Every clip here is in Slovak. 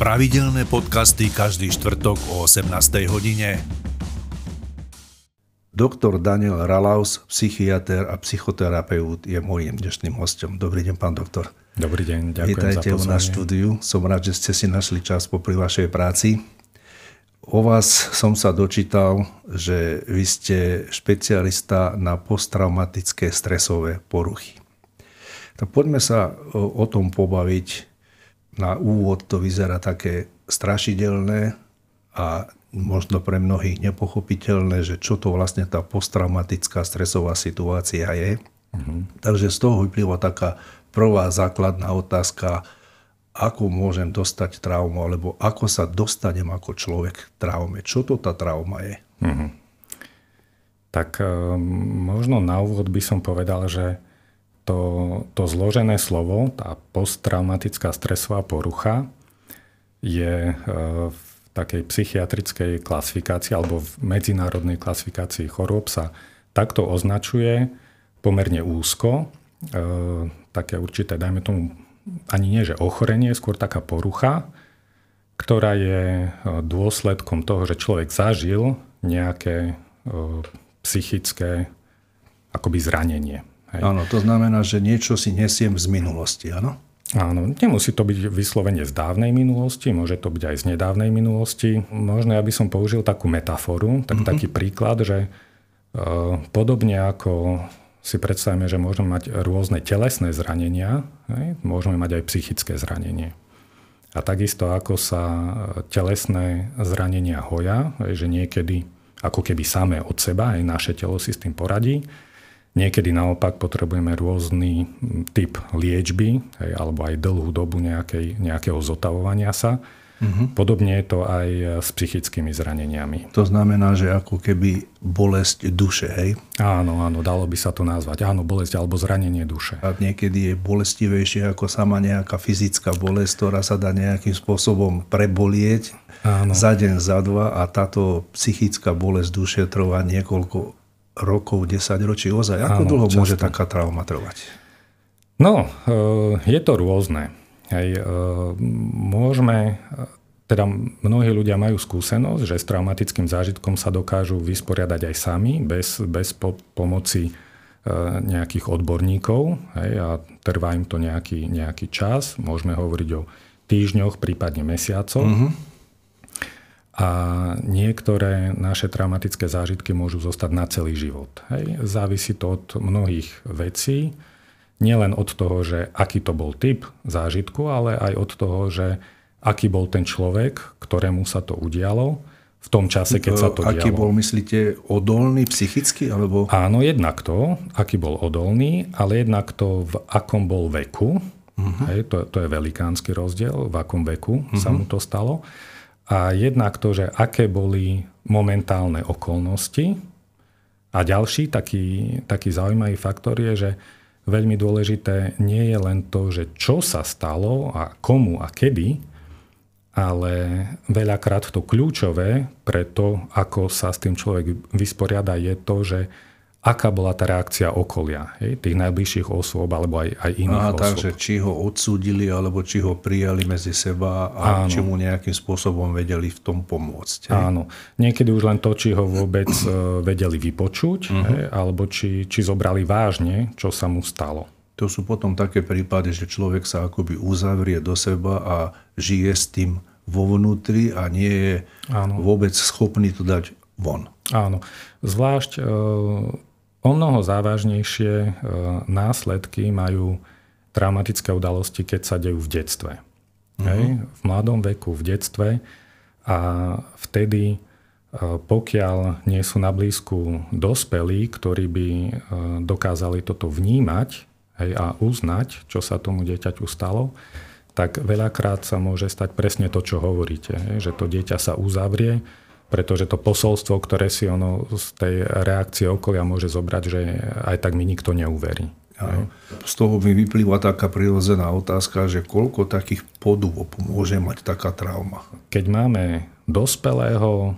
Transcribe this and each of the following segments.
Pravidelné podcasty každý štvrtok o 18. hodine. Doktor Daniel Ralaus, psychiatr a psychoterapeut je môjim dnešným hostom. Dobrý deň, pán doktor. Dobrý deň, ďakujem Vítajte za pozvanie. u nás štúdiu. Som rád, že ste si našli čas popri vašej práci. O vás som sa dočítal, že vy ste špecialista na posttraumatické stresové poruchy. Tak poďme sa o, o tom pobaviť. Na úvod to vyzerá také strašidelné a možno pre mnohých nepochopiteľné, že čo to vlastne tá posttraumatická stresová situácia je. Mm-hmm. Takže z toho vyplýva taká prvá základná otázka, ako môžem dostať traumu, alebo ako sa dostanem ako človek k traume. Čo to tá trauma je? Mm-hmm. Tak možno na úvod by som povedal, že to, to zložené slovo, tá posttraumatická stresová porucha, je v takej psychiatrickej klasifikácii alebo v medzinárodnej klasifikácii chorôb sa takto označuje pomerne úzko. Také určité, dajme tomu, ani nie že ochorenie, skôr taká porucha, ktorá je dôsledkom toho, že človek zažil nejaké psychické akoby zranenie. Hej. Áno, to znamená, že niečo si nesiem z minulosti, áno? Áno, nemusí to byť vyslovene z dávnej minulosti, môže to byť aj z nedávnej minulosti. Možno ja by som použil takú metaforu, tak, mm-hmm. taký príklad, že uh, podobne ako si predstavíme, že môžeme mať rôzne telesné zranenia, hej, môžeme mať aj psychické zranenie. A takisto ako sa telesné zranenia hoja, hej, že niekedy ako keby samé od seba, aj naše telo si s tým poradí, Niekedy naopak potrebujeme rôzny typ liečby hej, alebo aj dlhú dobu nejakej, nejakého zotavovania sa. Uh-huh. Podobne je to aj s psychickými zraneniami. To znamená, že ako keby bolesť duše, hej? Áno, áno, dalo by sa to nazvať. Áno, bolesť alebo zranenie duše. A niekedy je bolestivejšie ako sama nejaká fyzická bolesť, ktorá sa dá nejakým spôsobom prebolieť áno. za deň, za dva a táto psychická bolesť duše trvá niekoľko rokov, 10 ročí ozaj. Ako Áno, dlho často. môže taká trauma trvať? No, e, je to rôzne. Hej, e, môžeme, teda mnohí ľudia majú skúsenosť, že s traumatickým zážitkom sa dokážu vysporiadať aj sami, bez, bez po, pomoci e, nejakých odborníkov hej, a trvá im to nejaký, nejaký čas. Môžeme hovoriť o týždňoch, prípadne mesiacoch. Mm-hmm. A niektoré naše traumatické zážitky môžu zostať na celý život. Hej. Závisí to od mnohých vecí. Nielen od toho, že aký to bol typ zážitku, ale aj od toho, že aký bol ten človek, ktorému sa to udialo v tom čase, keď sa to aký dialo. Aký bol, myslíte, odolný psychicky? Alebo... Áno, jednak to, aký bol odolný, ale jednak to, v akom bol veku. Uh-huh. Hej, to, to je velikánsky rozdiel, v akom veku uh-huh. sa mu to stalo. A jednak to, že aké boli momentálne okolnosti. A ďalší taký, taký zaujímavý faktor je, že veľmi dôležité nie je len to, že čo sa stalo a komu a kedy, ale veľakrát to kľúčové pre to, ako sa s tým človek vysporiada, je to, že aká bola tá reakcia okolia, hej, tých najbližších osôb alebo aj, aj iných Aha, osôb. Takže či ho odsúdili alebo či ho prijali medzi seba a Áno. či mu nejakým spôsobom vedeli v tom pomôcť. Hej? Áno. Niekedy už len to, či ho vôbec e, vedeli vypočuť uh-huh. hej, alebo či, či zobrali vážne, čo sa mu stalo. To sú potom také prípady, že človek sa akoby uzavrie do seba a žije s tým vo vnútri a nie je Áno. vôbec schopný to dať von. Áno. Zvlášť e, O mnoho závažnejšie e, následky majú traumatické udalosti, keď sa dejú v detstve. Uh-huh. Hej? V mladom veku, v detstve. A vtedy, e, pokiaľ nie sú na blízku dospelí, ktorí by e, dokázali toto vnímať hej, a uznať, čo sa tomu dieťaťu stalo, tak veľakrát sa môže stať presne to, čo hovoríte. Hej? Že to dieťa sa uzavrie, pretože to posolstvo, ktoré si ono z tej reakcie okolia môže zobrať, že aj tak mi nikto neuverí. Áno. Z toho mi vyplýva taká prirodzená otázka, že koľko takých podôb môže mať taká trauma? Keď máme dospelého,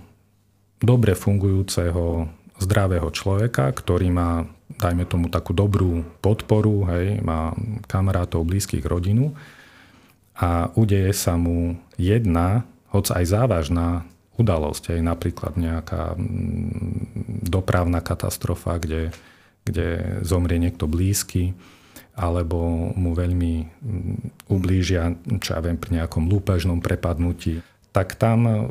dobre fungujúceho, zdravého človeka, ktorý má, dajme tomu, takú dobrú podporu, hej, má kamarátov, blízkych rodinu, a udeje sa mu jedna, hoď aj závažná udalosť, aj napríklad nejaká mm, dopravná katastrofa, kde, kde zomrie niekto blízky, alebo mu veľmi mm, ublížia, čo ja viem, pri nejakom lúpežnom prepadnutí, tak tam uh,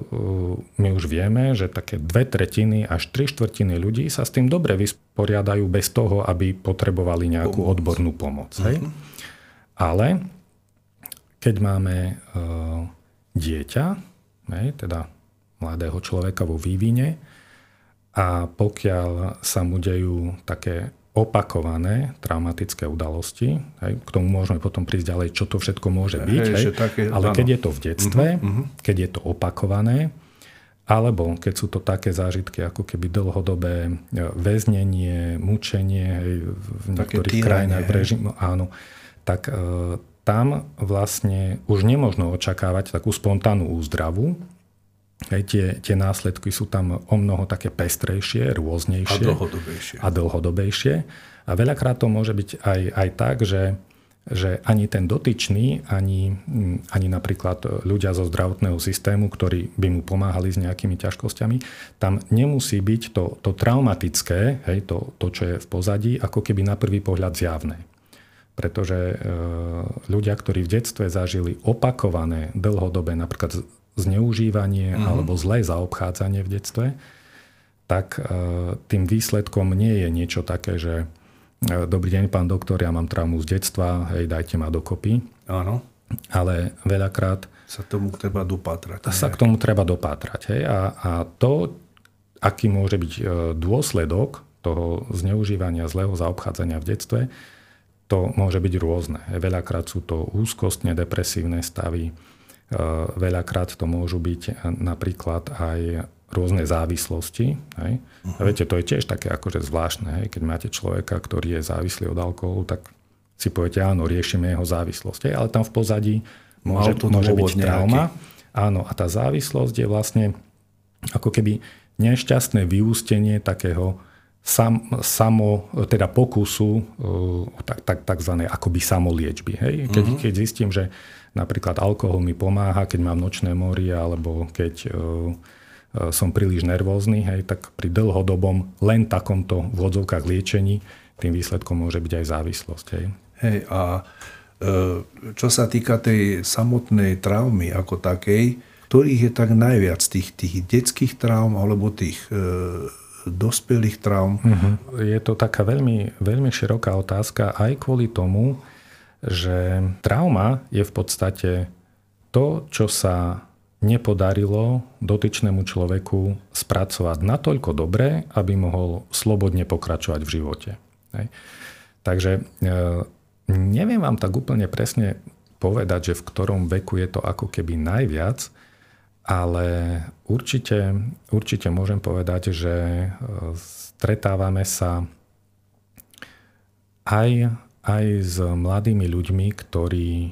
my už vieme, že také dve tretiny až tri štvrtiny ľudí sa s tým dobre vysporiadajú bez toho, aby potrebovali nejakú pomoc. odbornú pomoc. Hej? Uh-huh. Ale keď máme uh, dieťa, hej, teda mladého človeka vo vývine, a pokiaľ sa mu dejú také opakované traumatické udalosti, hej, k tomu môžeme potom prísť ďalej, čo to všetko môže byť, hej, hej, také, ale áno. keď je to v detstve, uh-huh, keď je to opakované, alebo keď sú to také zážitky ako keby dlhodobé e, väznenie, mučenie hej, v niektorých krajinách, v režimu, áno, tak e, tam vlastne už nemôžno očakávať takú spontánnu úzdravu. Hej, tie, tie následky sú tam o mnoho také pestrejšie, rôznejšie. A dlhodobejšie. A dlhodobejšie. A veľakrát to môže byť aj, aj tak, že, že ani ten dotyčný, ani, ani napríklad ľudia zo zdravotného systému, ktorí by mu pomáhali s nejakými ťažkosťami, tam nemusí byť to, to traumatické, hej, to, to, čo je v pozadí, ako keby na prvý pohľad zjavné pretože e, ľudia, ktorí v detstve zažili opakované dlhodobé napríklad zneužívanie mm-hmm. alebo zlé zaobchádzanie v detstve, tak e, tým výsledkom nie je niečo také, že e, dobrý deň, pán doktor, ja mám traumu z detstva, hej, dajte ma dokopy. Áno. Ale veľakrát... Sa tomu treba dopátrať. Sa k tomu treba dopátrať. Hej. A, a to, aký môže byť dôsledok toho zneužívania, zlého zaobchádzania v detstve, to môže byť rôzne. Veľakrát sú to úzkostne depresívne stavy, e, veľakrát to môžu byť napríklad aj rôzne závislosti. Hej. Uh-huh. A viete, to je tiež také akože zvláštne. Hej. Keď máte človeka, ktorý je závislý od alkoholu, tak si poviete, áno, riešime jeho závislosť. Hej. Ale tam v pozadí môže, to môže byť nejaký. trauma. Áno, a tá závislosť je vlastne ako keby nešťastné vyústenie takého sam, samo, teda pokusu, e, tak, tak, takzvanej akoby samoliečby. Hej? Keď, uh-huh. keď zistím, že napríklad alkohol mi pomáha, keď mám nočné mory, alebo keď uh, som príliš nervózny, hej, tak pri dlhodobom len takomto v odzovkách liečení tým výsledkom môže byť aj závislosť. Hej, hej a čo sa týka tej samotnej traumy ako takej, ktorých je tak najviac tých, tých detských traum alebo tých dospelých traum? Uh-huh. Je to taká veľmi, veľmi široká otázka aj kvôli tomu, že trauma je v podstate to, čo sa nepodarilo dotyčnému človeku spracovať natoľko dobre, aby mohol slobodne pokračovať v živote. Hej. Takže e, neviem vám tak úplne presne povedať, že v ktorom veku je to ako keby najviac, ale určite, určite môžem povedať, že e, stretávame sa aj, aj s mladými ľuďmi, ktorí e,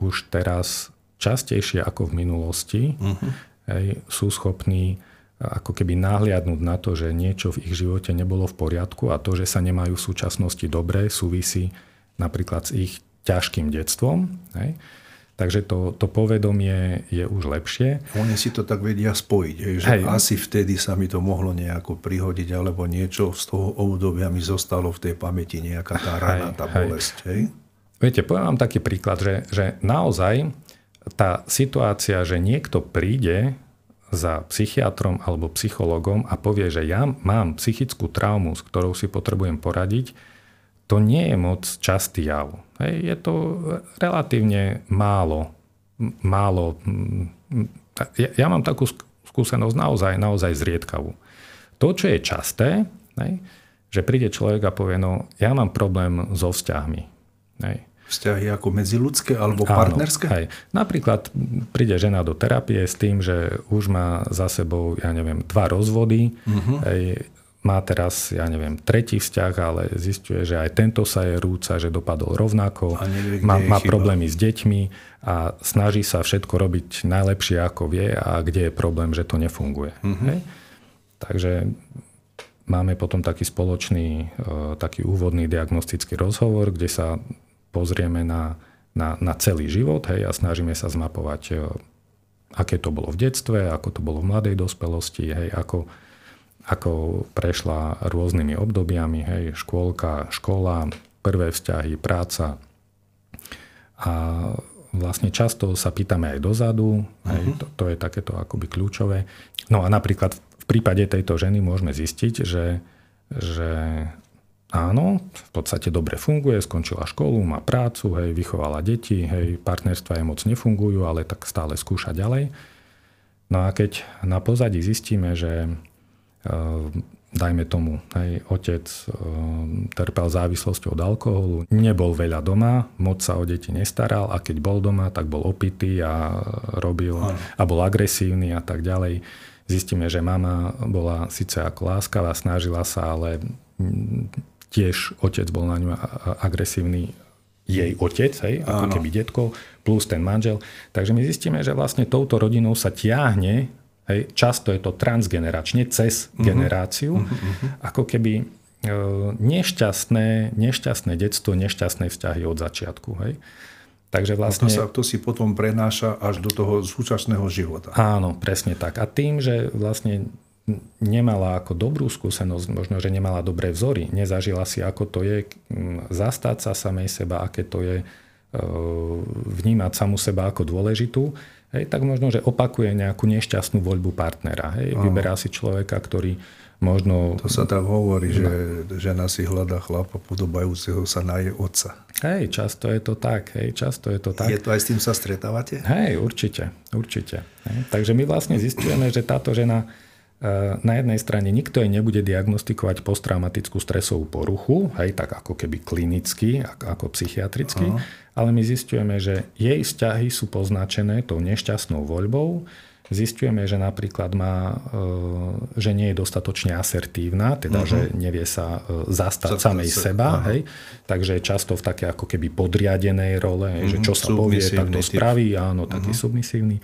už teraz častejšie ako v minulosti uh-huh. hej, sú schopní e, ako keby náhliadnúť na to, že niečo v ich živote nebolo v poriadku a to, že sa nemajú v súčasnosti dobre, súvisí napríklad s ich ťažkým detstvom. Hej. Takže to, to povedomie je už lepšie. Oni si to tak vedia spojiť, že Hej. asi vtedy sa mi to mohlo nejako prihodiť, alebo niečo z toho obdobia mi zostalo v tej pamäti, nejaká tá rana, tá bolesť. Hej. Viete, poviem vám taký príklad, že, že naozaj tá situácia, že niekto príde za psychiatrom alebo psychologom a povie, že ja mám psychickú traumu, s ktorou si potrebujem poradiť, to nie je moc častý jav. Hej, je to relatívne málo. málo ja, ja mám takú skúsenosť naozaj, naozaj zriedkavú. To, čo je časté, hej, že príde človek a povie, no ja mám problém so vzťahmi. Hej. Vzťahy ako medziludské alebo Áno, partnerské? Hej. Napríklad príde žena do terapie s tým, že už má za sebou, ja neviem, dva rozvody, uh-huh. hej, má teraz, ja neviem, tretí vzťah, ale zistuje, že aj tento sa je rúca, že dopadol rovnako, nevie, má, má problémy s deťmi a snaží sa všetko robiť najlepšie, ako vie a kde je problém, že to nefunguje. Mm-hmm. Hej? Takže máme potom taký spoločný, e, taký úvodný diagnostický rozhovor, kde sa pozrieme na na, na celý život hej, a snažíme sa zmapovať, e, aké to bolo v detstve, ako to bolo v mladej dospelosti, hej, ako, ako prešla rôznymi obdobiami, hej, škôlka, škola, prvé vzťahy, práca. A vlastne často sa pýtame aj dozadu, hej, uh-huh. to, to je takéto akoby kľúčové. No a napríklad v prípade tejto ženy môžeme zistiť, že, že áno, v podstate dobre funguje, skončila školu, má prácu, hej, vychovala deti, hej, partnerstva jej moc nefungujú, ale tak stále skúša ďalej. No a keď na pozadí zistíme, že dajme tomu, hej, otec e, trpel závislosťou od alkoholu, nebol veľa doma, moc sa o deti nestaral a keď bol doma, tak bol opitý a robil a bol agresívny a tak ďalej. Zistíme, že mama bola síce ako láskavá, snažila sa, ale tiež otec bol na ňu agresívny, jej otec, hej, ako keby detko, plus ten manžel. Takže my zistíme, že vlastne touto rodinou sa tiahne, hej, často je to transgeneračne, cez uh-huh. generáciu, uh-huh. ako keby e, nešťastné, nešťastné detstvo, nešťastné vzťahy od začiatku. Hej. Takže vlastne... A to, sa, to si potom prenáša až do toho súčasného života. Áno, presne tak. A tým, že vlastne nemala ako dobrú skúsenosť, možno, že nemala dobré vzory, nezažila si, ako to je zastať sa samej seba, aké to je e, vnímať samu seba ako dôležitú, hej, tak možno, že opakuje nejakú nešťastnú voľbu partnera. Hej. Vyberá si človeka, ktorý možno... To sa tak hovorí, no. že žena si hľadá chlapa podobajúceho sa na jej otca. Hej, často je to tak. Hej, často je to tak. Je to aj s tým sa stretávate? Hej, určite. určite. Hej. Takže my vlastne zistujeme, že táto žena na jednej strane nikto jej nebude diagnostikovať posttraumatickú stresovú poruchu, hej, tak ako keby klinicky, ako, psychiatricky, Aha. ale my zistujeme, že jej vzťahy sú poznačené tou nešťastnou voľbou, Zistujeme, že napríklad má, e, že nie je dostatočne asertívna, teda uh-huh. že nevie sa e, zastať Zastať samej sa. seba, hej, takže je často v také ako keby podriadenej role, uh-huh. že čo sa povie, tak to spraví, áno, taký uh-huh. submisívny.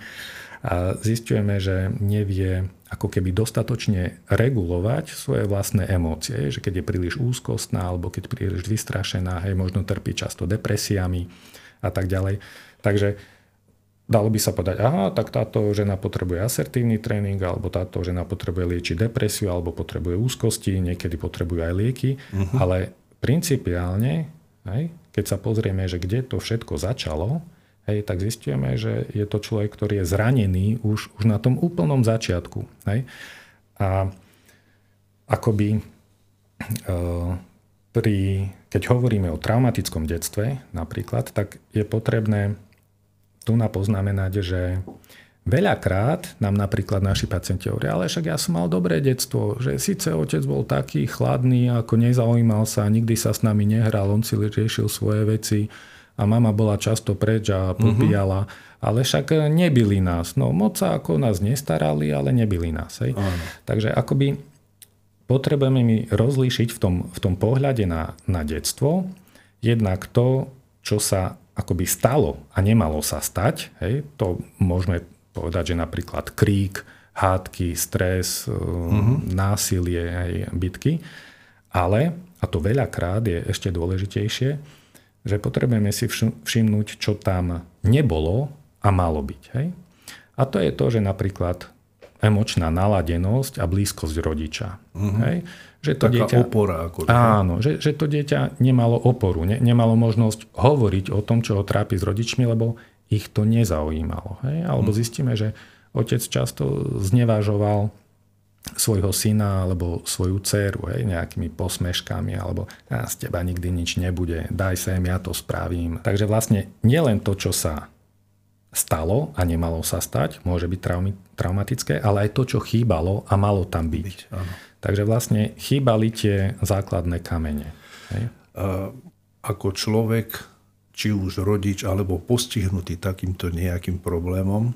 A zistujeme, že nevie ako keby dostatočne regulovať svoje vlastné emócie, že keď je príliš úzkostná alebo keď príliš vystrašená, hej, možno trpí často depresiami a tak ďalej. Takže dalo by sa povedať, aha, tak táto žena potrebuje asertívny tréning, alebo táto žena potrebuje liečiť depresiu, alebo potrebuje úzkosti, niekedy potrebuje aj lieky, uh-huh. ale principiálne, hej, keď sa pozrieme, že kde to všetko začalo, hej, tak zistujeme, že je to človek, ktorý je zranený už, už na tom úplnom začiatku. Hej. A akoby e, pri, keď hovoríme o traumatickom detstve napríklad, tak je potrebné tu napoznamenať, že Veľakrát nám napríklad naši pacienti hovoria, ale však ja som mal dobré detstvo, že síce otec bol taký chladný, ako nezaujímal sa, nikdy sa s nami nehral, on si riešil svoje veci, a mama bola často preč a popíjala. Uh-huh. Ale však nebyli nás. No moc sa ako nás nestarali, ale nebyli nás. Hej. Takže akoby potrebujeme mi rozlíšiť v tom, v tom pohľade na, na detstvo jednak to, čo sa akoby stalo a nemalo sa stať. Hej. To môžeme povedať, že napríklad krík, hádky, stres, uh-huh. násilie, aj bitky. Ale, a to veľakrát je ešte dôležitejšie, že potrebujeme si všimnúť, čo tam nebolo a malo byť. Hej? A to je to, že napríklad emočná naladenosť a blízkosť rodiča. Uh-huh. Hej? Že to Taká dieťa, opora. Ako áno, že, že to dieťa nemalo oporu, ne, nemalo možnosť hovoriť o tom, čo ho trápi s rodičmi, lebo ich to nezaujímalo. Hej? Alebo uh-huh. zistíme, že otec často znevažoval svojho syna alebo svoju dceru hej, nejakými posmeškami alebo a z teba nikdy nič nebude, daj sem, ja to spravím. Takže vlastne nielen to, čo sa stalo a nemalo sa stať, môže byť traumi, traumatické, ale aj to, čo chýbalo a malo tam byť. byť áno. Takže vlastne chýbali tie základné kamene. Hej. A ako človek, či už rodič alebo postihnutý takýmto nejakým problémom,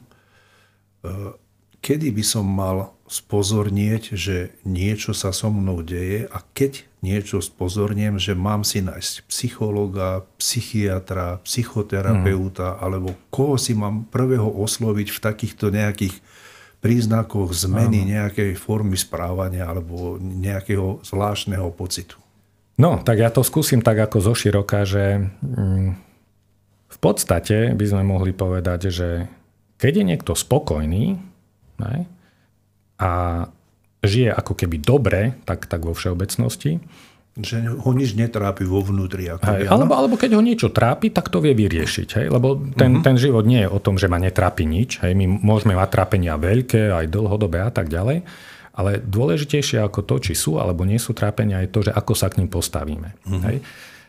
kedy by som mal spozornieť, že niečo sa so mnou deje a keď niečo spozorniem, že mám si nájsť psychologa, psychiatra, psychoterapeuta mm. alebo koho si mám prvého osloviť v takýchto nejakých príznakoch zmeny Áno. nejakej formy správania alebo nejakého zvláštneho pocitu. No, tak ja to skúsim tak ako zo široka, že mm, v podstate by sme mohli povedať, že keď je niekto spokojný ne, a žije ako keby dobre, tak, tak vo všeobecnosti, že ho nič netrápi vo vnútri. Ako hej, alebo, alebo keď ho niečo trápi, tak to vie vyriešiť. Hej? Lebo ten, uh-huh. ten život nie je o tom, že ma netrápi nič. Hej? My môžeme mať trápenia veľké, aj dlhodobé a tak ďalej. Ale dôležitejšie ako to, či sú alebo nie sú trápenia, je to, že ako sa k ním postavíme. Uh-huh. Hej?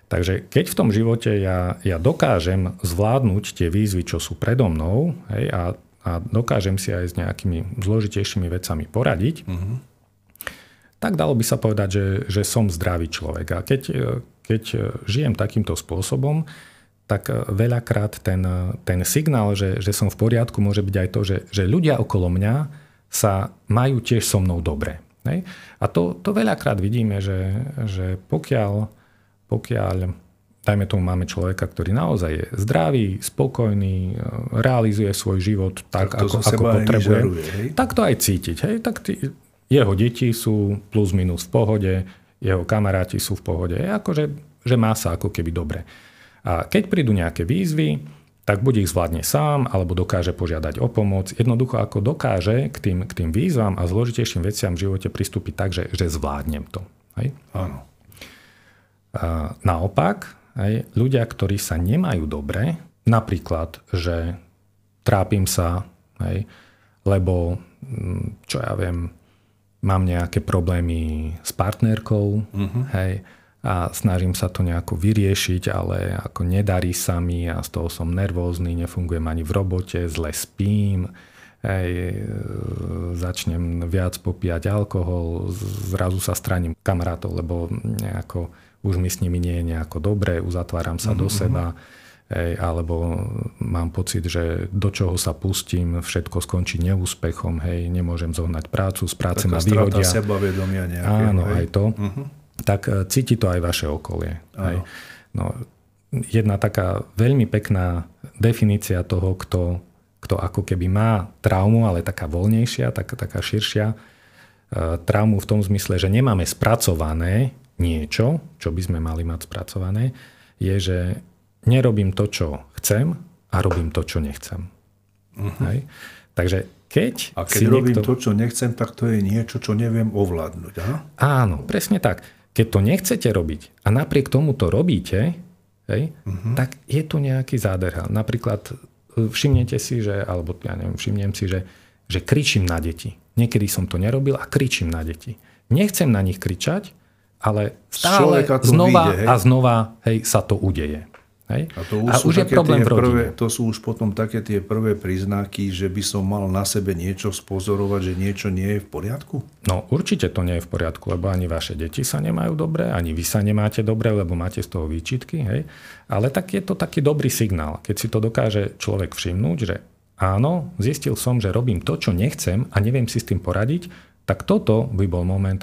Takže keď v tom živote ja, ja dokážem zvládnuť tie výzvy, čo sú predo mnou hej, a, a dokážem si aj s nejakými zložitejšími vecami poradiť, uh-huh. tak dalo by sa povedať, že, že som zdravý človek. A keď, keď žijem takýmto spôsobom, tak veľakrát ten, ten signál, že, že som v poriadku, môže byť aj to, že, že ľudia okolo mňa sa majú tiež so mnou dobre. Hej? A to, to veľakrát vidíme, že, že pokiaľ pokiaľ, dajme tomu, máme človeka, ktorý naozaj je zdravý, spokojný, realizuje svoj život tak, tak ako, ako potrebuje, hej? tak to aj cítiť. Hej? Tak tí, jeho deti sú plus minus v pohode, jeho kamaráti sú v pohode. Je akože, že má sa ako keby dobre. A keď prídu nejaké výzvy, tak buď ich zvládne sám, alebo dokáže požiadať o pomoc. Jednoducho ako dokáže k tým, k tým výzvam a zložitejším veciam v živote pristúpiť tak, že, že zvládnem to. Hej? Áno. Naopak, aj ľudia, ktorí sa nemajú dobre, napríklad, že trápim sa, aj, lebo mm, čo ja viem, mám nejaké problémy s partnerkou, uh-huh. hej, a snažím sa to nejako vyriešiť, ale ako nedarí sa mi a z toho som nervózny, nefungujem ani v robote, zle spím, hej, začnem viac popíjať alkohol, zrazu sa straním kamarátov, lebo nejako už mi s nimi nie je nejako dobre, uzatváram sa mm-hmm. do mhm. seba, hej, alebo mám pocit, že do čoho sa pustím, všetko skončí neúspechom, hej, nemôžem zohnať prácu, z práce Taká ma vyhodia. sebavedomia nejaké. Áno, hej. aj to. Mm-hmm. Tak e, cíti to aj vaše okolie. Hej. No, jedna taká veľmi pekná definícia toho, kto, kto ako keby má traumu, ale taká voľnejšia, tak, taká širšia, e, traumu v tom zmysle, že nemáme spracované niečo, čo by sme mali mať spracované, je, že nerobím to, čo chcem a robím to, čo nechcem. Uh-huh. Hej? Takže keď A keď si robím niekto... to, čo nechcem, tak to je niečo, čo neviem ovládnuť. Aha? Áno, presne tak. Keď to nechcete robiť a napriek tomu to robíte, hej, uh-huh. tak je tu nejaký zádrhal. Napríklad e, všimnete si, že, alebo ja neviem, všimnem si, že, že kričím na deti. Niekedy som to nerobil a kričím na deti. Nechcem na nich kričať, ale stále znova vyjde, a znova hej, sa to udeje. Hej? A, to už, a už je problém v prvé, To sú už potom také tie prvé príznaky, že by som mal na sebe niečo spozorovať, že niečo nie je v poriadku? No určite to nie je v poriadku, lebo ani vaše deti sa nemajú dobre, ani vy sa nemáte dobre, lebo máte z toho výčitky. Hej? Ale tak je to taký dobrý signál, keď si to dokáže človek všimnúť, že áno, zistil som, že robím to, čo nechcem a neviem si s tým poradiť, tak toto by bol moment,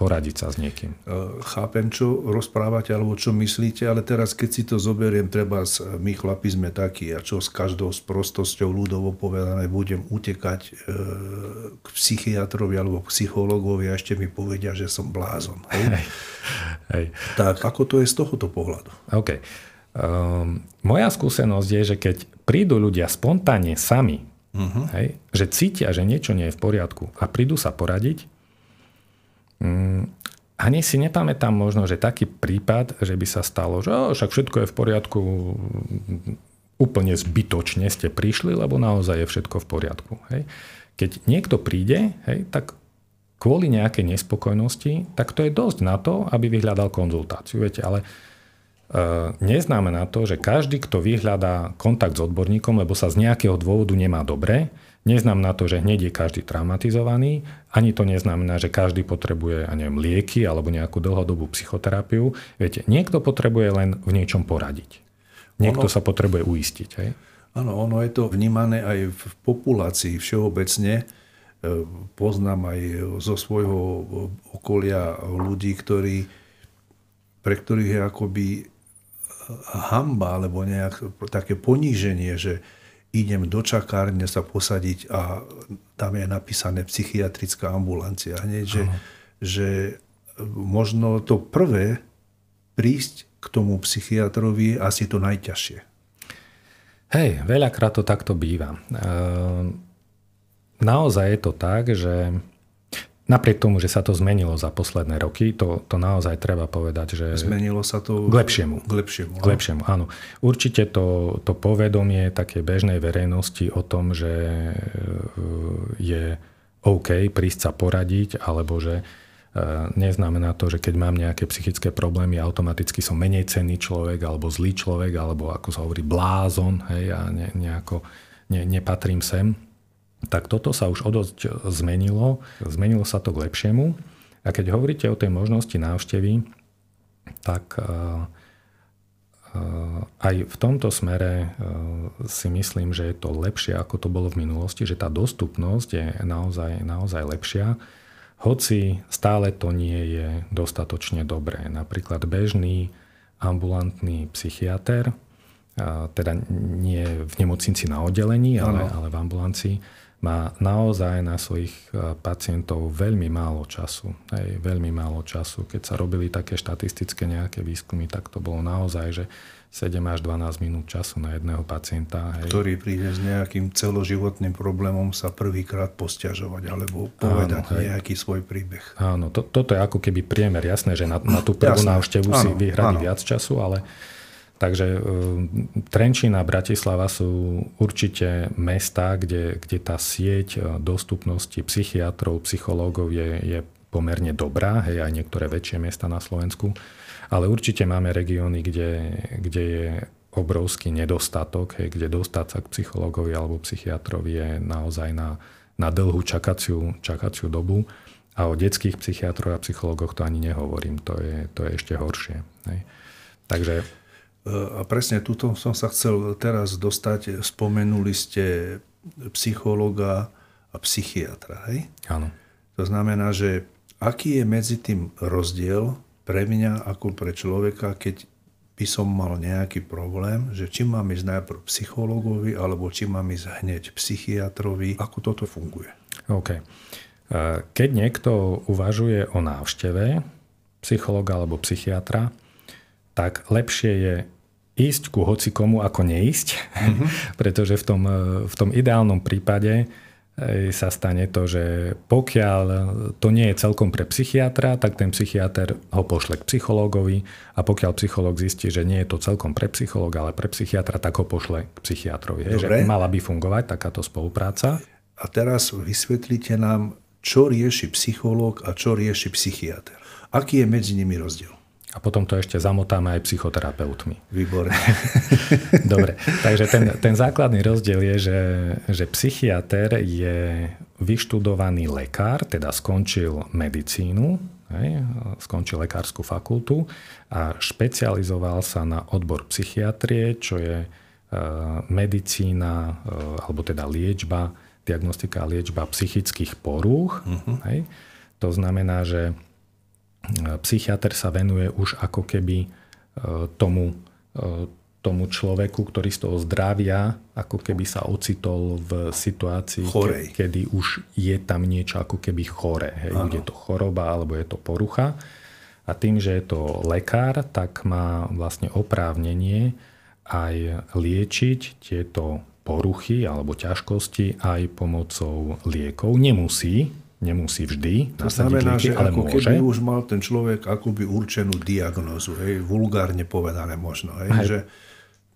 poradiť sa s niekým. E, chápem, čo rozprávate alebo čo myslíte, ale teraz keď si to zoberiem, treba my chlapi sme takí a čo s každou sprostosťou ľudovo povedané budem utekať e, k psychiatrovi alebo psychologovi a ešte mi povedia, že som blázon. Hej? Hej. Hej. Tak ako to je z tohoto pohľadu? OK. Um, moja skúsenosť je, že keď prídu ľudia spontánne sami, uh-huh. hej, že cítia, že niečo nie je v poriadku a prídu sa poradiť, ani si nepamätám možno, že taký prípad, že by sa stalo, že oh, však všetko je v poriadku, úplne zbytočne ste prišli, lebo naozaj je všetko v poriadku. Hej. Keď niekto príde, hej, tak kvôli nejakej nespokojnosti, tak to je dosť na to, aby vyhľadal konzultáciu. Viete, ale e, neznamená to, že každý, kto vyhľadá kontakt s odborníkom, lebo sa z nejakého dôvodu nemá dobre, Neznamená to, že hneď je každý traumatizovaný, ani to neznamená, že každý potrebuje ja neviem, lieky alebo nejakú dlhodobú psychoterapiu. Viete, niekto potrebuje len v niečom poradiť. Niekto ono, sa potrebuje uistiť. Hej? Áno, ono je to vnímané aj v populácii všeobecne. E, poznám aj zo svojho okolia ľudí, ktorí, pre ktorých je akoby hamba alebo nejak také poníženie, že idem do čakárne sa posadiť a tam je napísané psychiatrická ambulancia. Hneď, že, že možno to prvé prísť k tomu psychiatrovi je asi to najťažšie. Hej, veľakrát to takto býva. Naozaj je to tak, že Napriek tomu, že sa to zmenilo za posledné roky, to, to naozaj treba povedať, že... Zmenilo sa to... K lepšiemu. K lepšiemu, K lepšiemu, áno. Určite to, to povedomie také bežnej verejnosti o tom, že e, je OK prísť sa poradiť, alebo že e, neznamená to, že keď mám nejaké psychické problémy, automaticky som menej cenný človek, alebo zlý človek, alebo ako sa hovorí blázon, hej, a ne, nejako ne, nepatrím sem tak toto sa už o dosť zmenilo. Zmenilo sa to k lepšiemu. A keď hovoríte o tej možnosti návštevy, tak eh, eh, aj v tomto smere eh, si myslím, že je to lepšie, ako to bolo v minulosti, že tá dostupnosť je naozaj, naozaj lepšia, hoci stále to nie je dostatočne dobré. Napríklad bežný ambulantný psychiatr, teda nie v nemocnici na oddelení, ale, ale v ambulancii, má naozaj na svojich e, pacientov veľmi málo času. Hej, veľmi málo času. Keď sa robili také štatistické nejaké výskumy, tak to bolo naozaj, že 7 až 12 minút času na jedného pacienta. Hej. Ktorý príde s nejakým celoživotným problémom sa prvýkrát posťažovať alebo povedať Áno, nejaký svoj príbeh. Áno, to, toto je ako keby priemer. Jasné, že na, na tú prvú návštevu si vyhradí viac času, ale Takže e, Trenčín a Bratislava sú určite mesta, kde, kde tá sieť e, dostupnosti psychiatrov, psychológov je, je pomerne dobrá, hej, aj niektoré väčšie mesta na Slovensku. Ale určite máme regióny, kde, kde je obrovský nedostatok, hej, kde dostať sa k psychológovi alebo psychiatrovi je naozaj na, na dlhú čakaciu, čakaciu dobu. A o detských psychiatroch a psychológoch to ani nehovorím, to je, to je ešte horšie. Hej. Takže a presne tuto som sa chcel teraz dostať. Spomenuli ste psychologa a psychiatra, hej? Áno. To znamená, že aký je medzi tým rozdiel pre mňa ako pre človeka, keď by som mal nejaký problém, že či mám ísť najprv psychologovi, alebo či mám ísť hneď psychiatrovi, ako toto funguje. OK. E, keď niekto uvažuje o návšteve psychologa alebo psychiatra, tak lepšie je ísť ku hocikomu ako neísť, mm-hmm. pretože v tom, v tom ideálnom prípade e, sa stane to, že pokiaľ to nie je celkom pre psychiatra, tak ten psychiatr ho pošle k psychológovi a pokiaľ psychológ zistí, že nie je to celkom pre psychológa, ale pre psychiatra, tak ho pošle k psychiatrovi. Dobre. Že mala by fungovať takáto spolupráca. A teraz vysvetlite nám, čo rieši psychológ a čo rieši psychiatr. Aký je medzi nimi rozdiel? A potom to ešte zamotáme aj psychoterapeutmi. Výborne. Dobre, takže ten, ten základný rozdiel je, že, že psychiatr je vyštudovaný lekár, teda skončil medicínu, hej, skončil lekárskú fakultu a špecializoval sa na odbor psychiatrie, čo je e, medicína, e, alebo teda liečba, diagnostika a liečba psychických porúch. Uh-huh. Hej. To znamená, že psychiatr sa venuje už ako keby e, tomu, e, tomu človeku, ktorý z toho zdravia ako keby sa ocitol v situácii, Chorej. kedy už je tam niečo ako keby chore. Hej. Je to choroba alebo je to porucha. A tým, že je to lekár, tak má vlastne oprávnenie aj liečiť tieto poruchy alebo ťažkosti aj pomocou liekov. Nemusí, nemusí vždy to znamená, lieky, že ale ako môže. keby už mal ten človek akoby určenú diagnózu, hej, vulgárne povedané možno. Hej, hej. Že...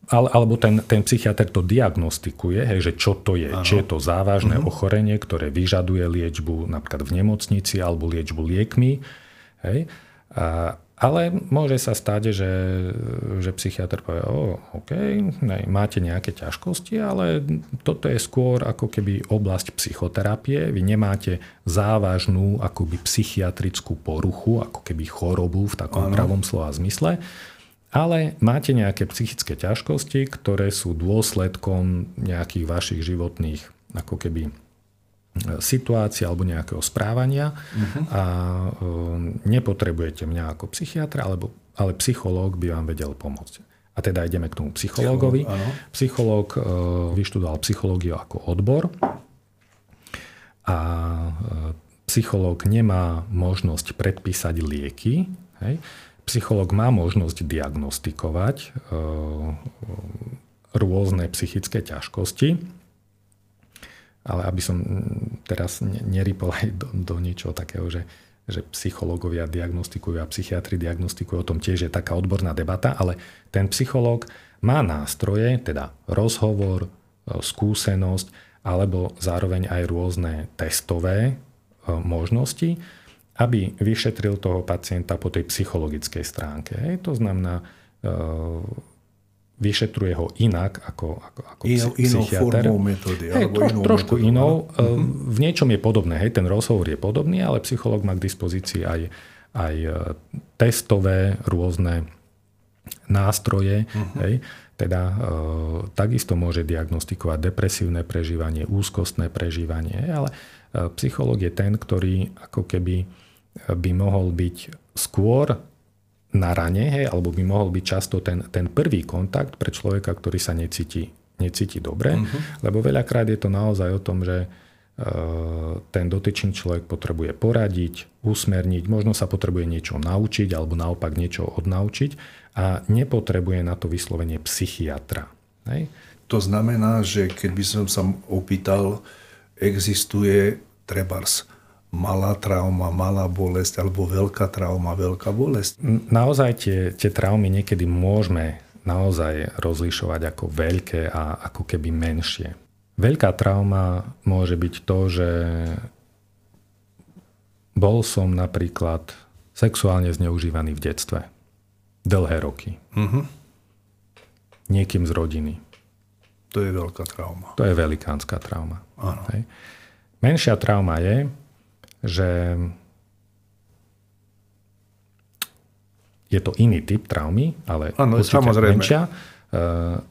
Ale, alebo ten, ten psychiatr to diagnostikuje, hej, že čo to je. Ano. Či je to závažné uh-huh. ochorenie, ktoré vyžaduje liečbu napríklad v nemocnici alebo liečbu liekmi. Hej. A, ale môže sa stať, že, že psychiatr povie, o, OK, ne, máte nejaké ťažkosti, ale toto je skôr ako keby oblasť psychoterapie. Vy nemáte závažnú akoby psychiatrickú poruchu, ako keby chorobu v takom ano. pravom slova zmysle, ale máte nejaké psychické ťažkosti, ktoré sú dôsledkom nejakých vašich životných ako keby situácie alebo nejakého správania uh-huh. a e, nepotrebujete mňa ako psychiatra, alebo, ale psychológ by vám vedel pomôcť. A teda ideme k tomu psychológovi. Psychológ e, vyštudoval psychológiu ako odbor a e, psychológ nemá možnosť predpísať lieky. Hej. Psychológ má možnosť diagnostikovať e, rôzne psychické ťažkosti. Ale aby som teraz nerypol aj do, do niečoho takého, že, že psychológovia diagnostikujú a psychiatri diagnostikujú, o tom tiež je taká odborná debata, ale ten psychológ má nástroje, teda rozhovor, skúsenosť, alebo zároveň aj rôzne testové možnosti, aby vyšetril toho pacienta po tej psychologickej stránke. To znamená, e, vyšetruje ho inak ako, ako, ako inou, psychiatr. Inou metódy. Hej, troš, inou trošku metódy, inou. Uh-huh. V niečom je podobné. Hej, ten rozhovor je podobný, ale psychológ má k dispozícii aj, aj e, testové rôzne nástroje. Uh-huh. Hej. Teda e, takisto môže diagnostikovať depresívne prežívanie, úzkostné prežívanie. Ale e, psychológ je ten, ktorý ako keby by mohol byť skôr na rane, hej, alebo by mohol byť často ten, ten prvý kontakt pre človeka, ktorý sa necíti, necíti dobre, uh-huh. lebo veľakrát je to naozaj o tom, že uh, ten dotyčný človek potrebuje poradiť, usmerniť, možno sa potrebuje niečo naučiť alebo naopak niečo odnaučiť a nepotrebuje na to vyslovenie psychiatra. Hej. To znamená, že keď by som sa opýtal, existuje trebars malá trauma, malá bolesť alebo veľká trauma, veľká bolesť? Naozaj tie, tie traumy niekedy môžeme naozaj rozlišovať ako veľké a ako keby menšie. Veľká trauma môže byť to, že bol som napríklad sexuálne zneužívaný v detstve. Dlhé roky. Uh-huh. Niekým z rodiny. To je veľká trauma. To je velikánska trauma. Áno. Hej. Menšia trauma je, že je to iný typ traumy, ale ano, samozrejme. menšia. E,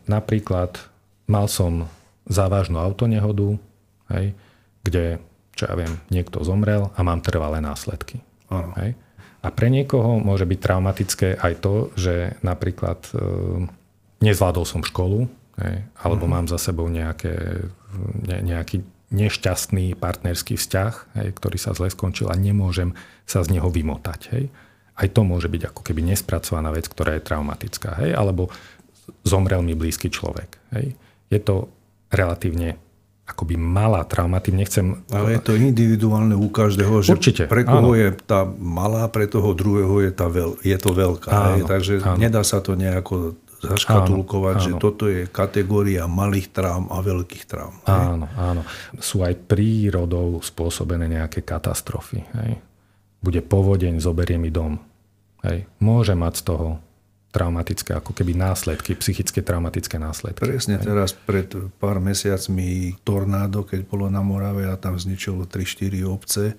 napríklad mal som závažnú autonehodu, hej, kde, čo ja viem, niekto zomrel a mám trvalé následky. Hej. A pre niekoho môže byť traumatické aj to, že napríklad e, nezvládol som školu, hej, alebo uh-huh. mám za sebou nejaké, ne, nejaký nešťastný partnerský vzťah, hej, ktorý sa zle skončil a nemôžem sa z neho vymotať. Hej. Aj to môže byť ako keby nespracovaná vec, ktorá je traumatická. Hej, alebo zomrel mi blízky človek. Hej. Je to relatívne akoby malá trauma, tým nechcem... Ale je to individuálne u každého, že Určite, pre koho áno. je tá malá, pre toho druhého je, tá veľ, je to veľká. Áno? Takže áno. nedá sa to nejako zaškatulkovať, áno, že áno. toto je kategória malých traum a veľkých traum. Áno, áno. Sú aj prírodou spôsobené nejaké katastrofy. Hej. Bude povodeň, zoberie mi dom. Hej. Môže mať z toho traumatické, ako keby následky, psychické traumatické následky. Presne hej. teraz pred pár mesiacmi tornádo, keď bolo na Morave a tam zničilo 3-4 obce,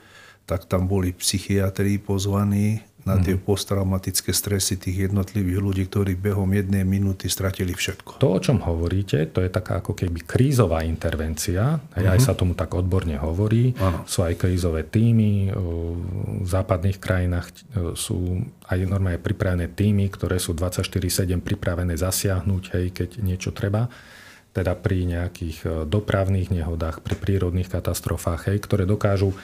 tak tam boli psychiatri pozvaní na tie mhm. posttraumatické stresy tých jednotlivých ľudí, ktorí behom jednej minúty stratili všetko. To, o čom hovoríte, to je taká ako keby krízová intervencia. Uh-huh. Aj mhm. sa tomu tak odborne hovorí. Ano. Sú aj krízové týmy. V západných krajinách sú aj normálne pripravené týmy, ktoré sú 24-7 pripravené zasiahnuť, hej, keď niečo treba teda pri nejakých dopravných nehodách, pri prírodných katastrofách, hej, ktoré dokážu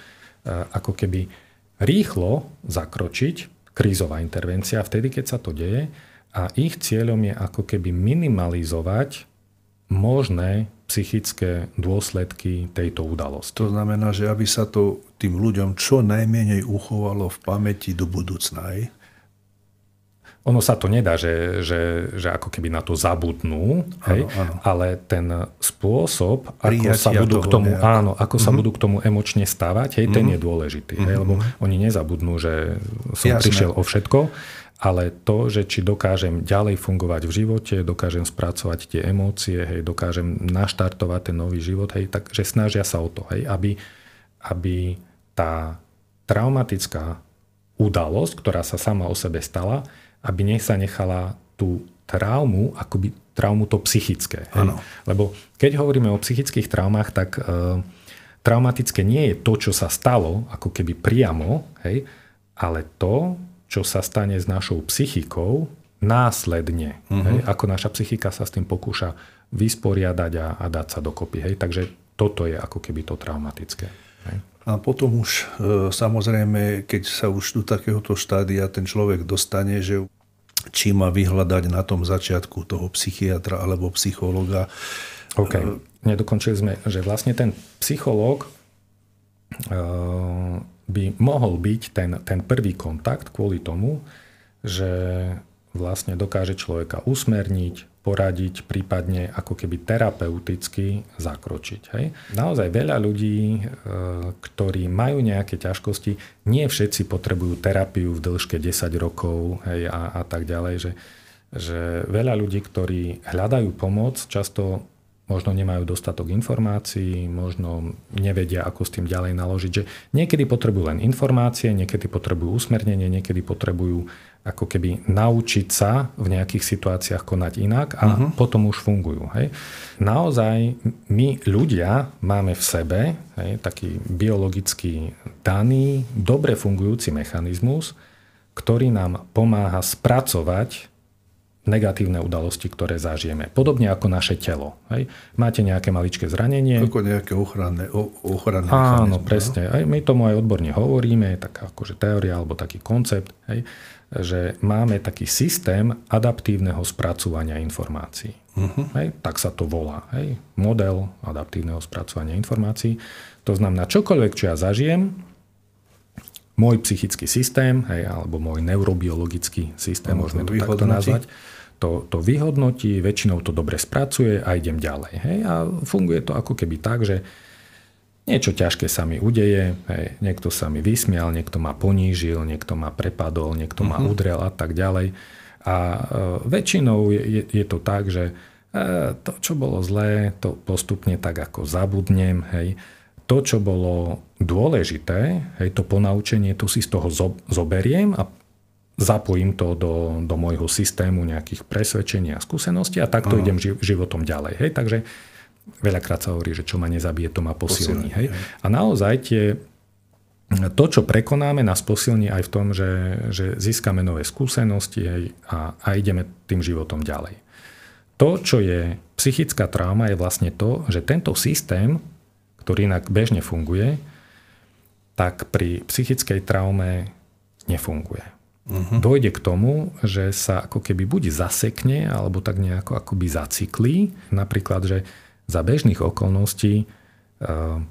ako keby rýchlo zakročiť, krízová intervencia, vtedy, keď sa to deje a ich cieľom je ako keby minimalizovať možné psychické dôsledky tejto udalosti. To znamená, že aby sa to tým ľuďom čo najmenej uchovalo v pamäti do budúcna ono sa to nedá, že, že, že ako keby na to zabudnú, hej, áno, áno. ale ten spôsob, ako sa budú k tomu, áno, ako mm-hmm. sa budú k tomu emočne stávať, hej, mm-hmm. ten mhm. je dôležitý. Mm-hmm. Hej, lebo mhm. oni nezabudnú, že som Jasné. prišiel o všetko, ale to, že či dokážem ďalej fungovať v živote, dokážem spracovať tie emócie, hej, dokážem naštartovať ten nový život, hej, takže snažia sa o to, hej, aby, aby tá traumatická udalosť, ktorá sa sama o sebe stala, aby nech sa nechala tú traumu, akoby traumu to psychické. Hej? Lebo keď hovoríme o psychických traumách, tak e, traumatické nie je to, čo sa stalo, ako keby priamo, hej? ale to, čo sa stane s našou psychikou následne. Uh-huh. Hej? Ako naša psychika sa s tým pokúša vysporiadať a, a dať sa dokopy. Hej? Takže toto je ako keby to traumatické. Hej? A potom už e, samozrejme, keď sa už do takéhoto štádia ten človek dostane, že či má vyhľadať na tom začiatku toho psychiatra alebo psychologa. OK. Nedokončili sme, že vlastne ten psychológ by mohol byť ten, ten prvý kontakt kvôli tomu, že vlastne dokáže človeka usmerniť, poradiť, prípadne ako keby terapeuticky zakročiť. Hej. Naozaj veľa ľudí, e, ktorí majú nejaké ťažkosti, nie všetci potrebujú terapiu v dĺžke 10 rokov hej, a, a tak ďalej, že, že veľa ľudí, ktorí hľadajú pomoc, často možno nemajú dostatok informácií, možno nevedia, ako s tým ďalej naložiť. Že niekedy potrebujú len informácie, niekedy potrebujú usmernenie, niekedy potrebujú ako keby naučiť sa v nejakých situáciách konať inak a uh-huh. potom už fungujú. Hej. Naozaj my ľudia máme v sebe hej, taký biologicky daný, dobre fungujúci mechanizmus, ktorý nám pomáha spracovať negatívne udalosti, ktoré zažijeme. Podobne ako naše telo. Hej. Máte nejaké maličké zranenie. Ako nejaké ochranné, ochranné Áno, presne. Aj my tomu aj odborne hovoríme, taká akože teória alebo taký koncept, hej, že máme taký systém adaptívneho spracovania informácií. Uh-huh. Hej, tak sa to volá. Hej. Model adaptívneho spracovania informácií. To znamená, čokoľvek, čo ja zažijem, môj psychický systém, hej, alebo môj neurobiologický systém, no, môžeme to takto nazvať, to, to vyhodnotí, väčšinou to dobre spracuje a idem ďalej. Hej? A funguje to ako keby tak, že niečo ťažké sa mi udeje, hej? niekto sa mi vysmial, niekto ma ponížil, niekto ma prepadol, niekto uh-huh. ma mhm. udrel a tak ďalej. A e, väčšinou je, je, je to tak, že e, to, čo bolo zlé, to postupne tak ako zabudnem, hej to, čo bolo dôležité, hej, to ponaučenie, to si z toho zoberiem a zapojím to do, do môjho systému nejakých presvedčení a skúseností a takto Aha. idem životom ďalej. Hej. Takže veľakrát sa hovorí, že čo ma nezabije, to ma posilní. Hej. A naozaj tie, to, čo prekonáme, nás posilní aj v tom, že, že získame nové skúsenosti hej, a, a ideme tým životom ďalej. To, čo je psychická trauma, je vlastne to, že tento systém ktorý inak bežne funguje, tak pri psychickej traume nefunguje. Uh-huh. Dojde k tomu, že sa ako keby buď zasekne, alebo tak nejako akoby zacyklí. Napríklad, že za bežných okolností uh,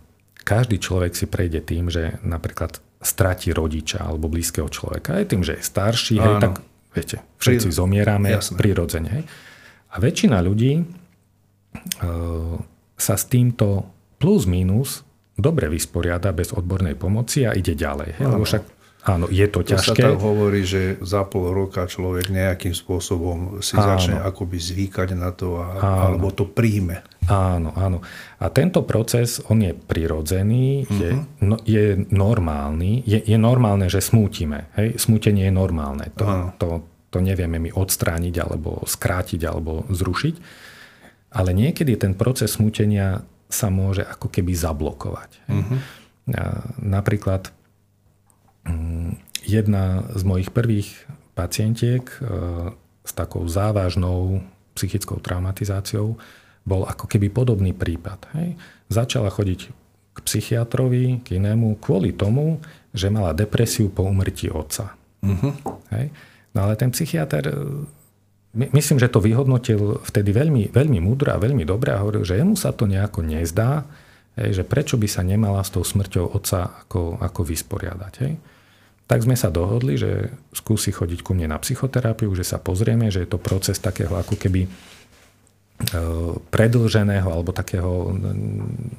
každý človek si prejde tým, že napríklad stratí rodiča alebo blízkeho človeka. Aj tým, že je starší, hej, tak viete, všetci zomierame Jasné. prirodzene. Hej. A väčšina ľudí uh, sa s týmto plus minus dobre vysporiada bez odbornej pomoci a ide ďalej. Hej? Lebo však Áno, je to, to ťažké. To sa tak hovorí, že za pol roka človek nejakým spôsobom si áno. začne akoby zvýkať na to a, alebo to príjme. Áno, áno. A tento proces, on je prirodzený, uh-huh. je, mhm. no, je normálny. Je, je normálne, že smútime. Hej? Smútenie je normálne. To, to, to nevieme my odstrániť alebo skrátiť alebo zrušiť. Ale niekedy ten proces smútenia sa môže ako keby zablokovať. Uh-huh. Napríklad mm, jedna z mojich prvých pacientiek e, s takou závažnou psychickou traumatizáciou bol ako keby podobný prípad. Hej. Začala chodiť k psychiatrovi, k inému, kvôli tomu, že mala depresiu po umrtí otca. Uh-huh. Hej. No ale ten psychiatr myslím, že to vyhodnotil vtedy veľmi, veľmi múdro a veľmi dobre a hovoril, že jemu sa to nejako nezdá, hej, že prečo by sa nemala s tou smrťou otca ako, ako vysporiadať. Hej. Tak sme sa dohodli, že skúsi chodiť ku mne na psychoterapiu, že sa pozrieme, že je to proces takého ako keby e, predlženého alebo takého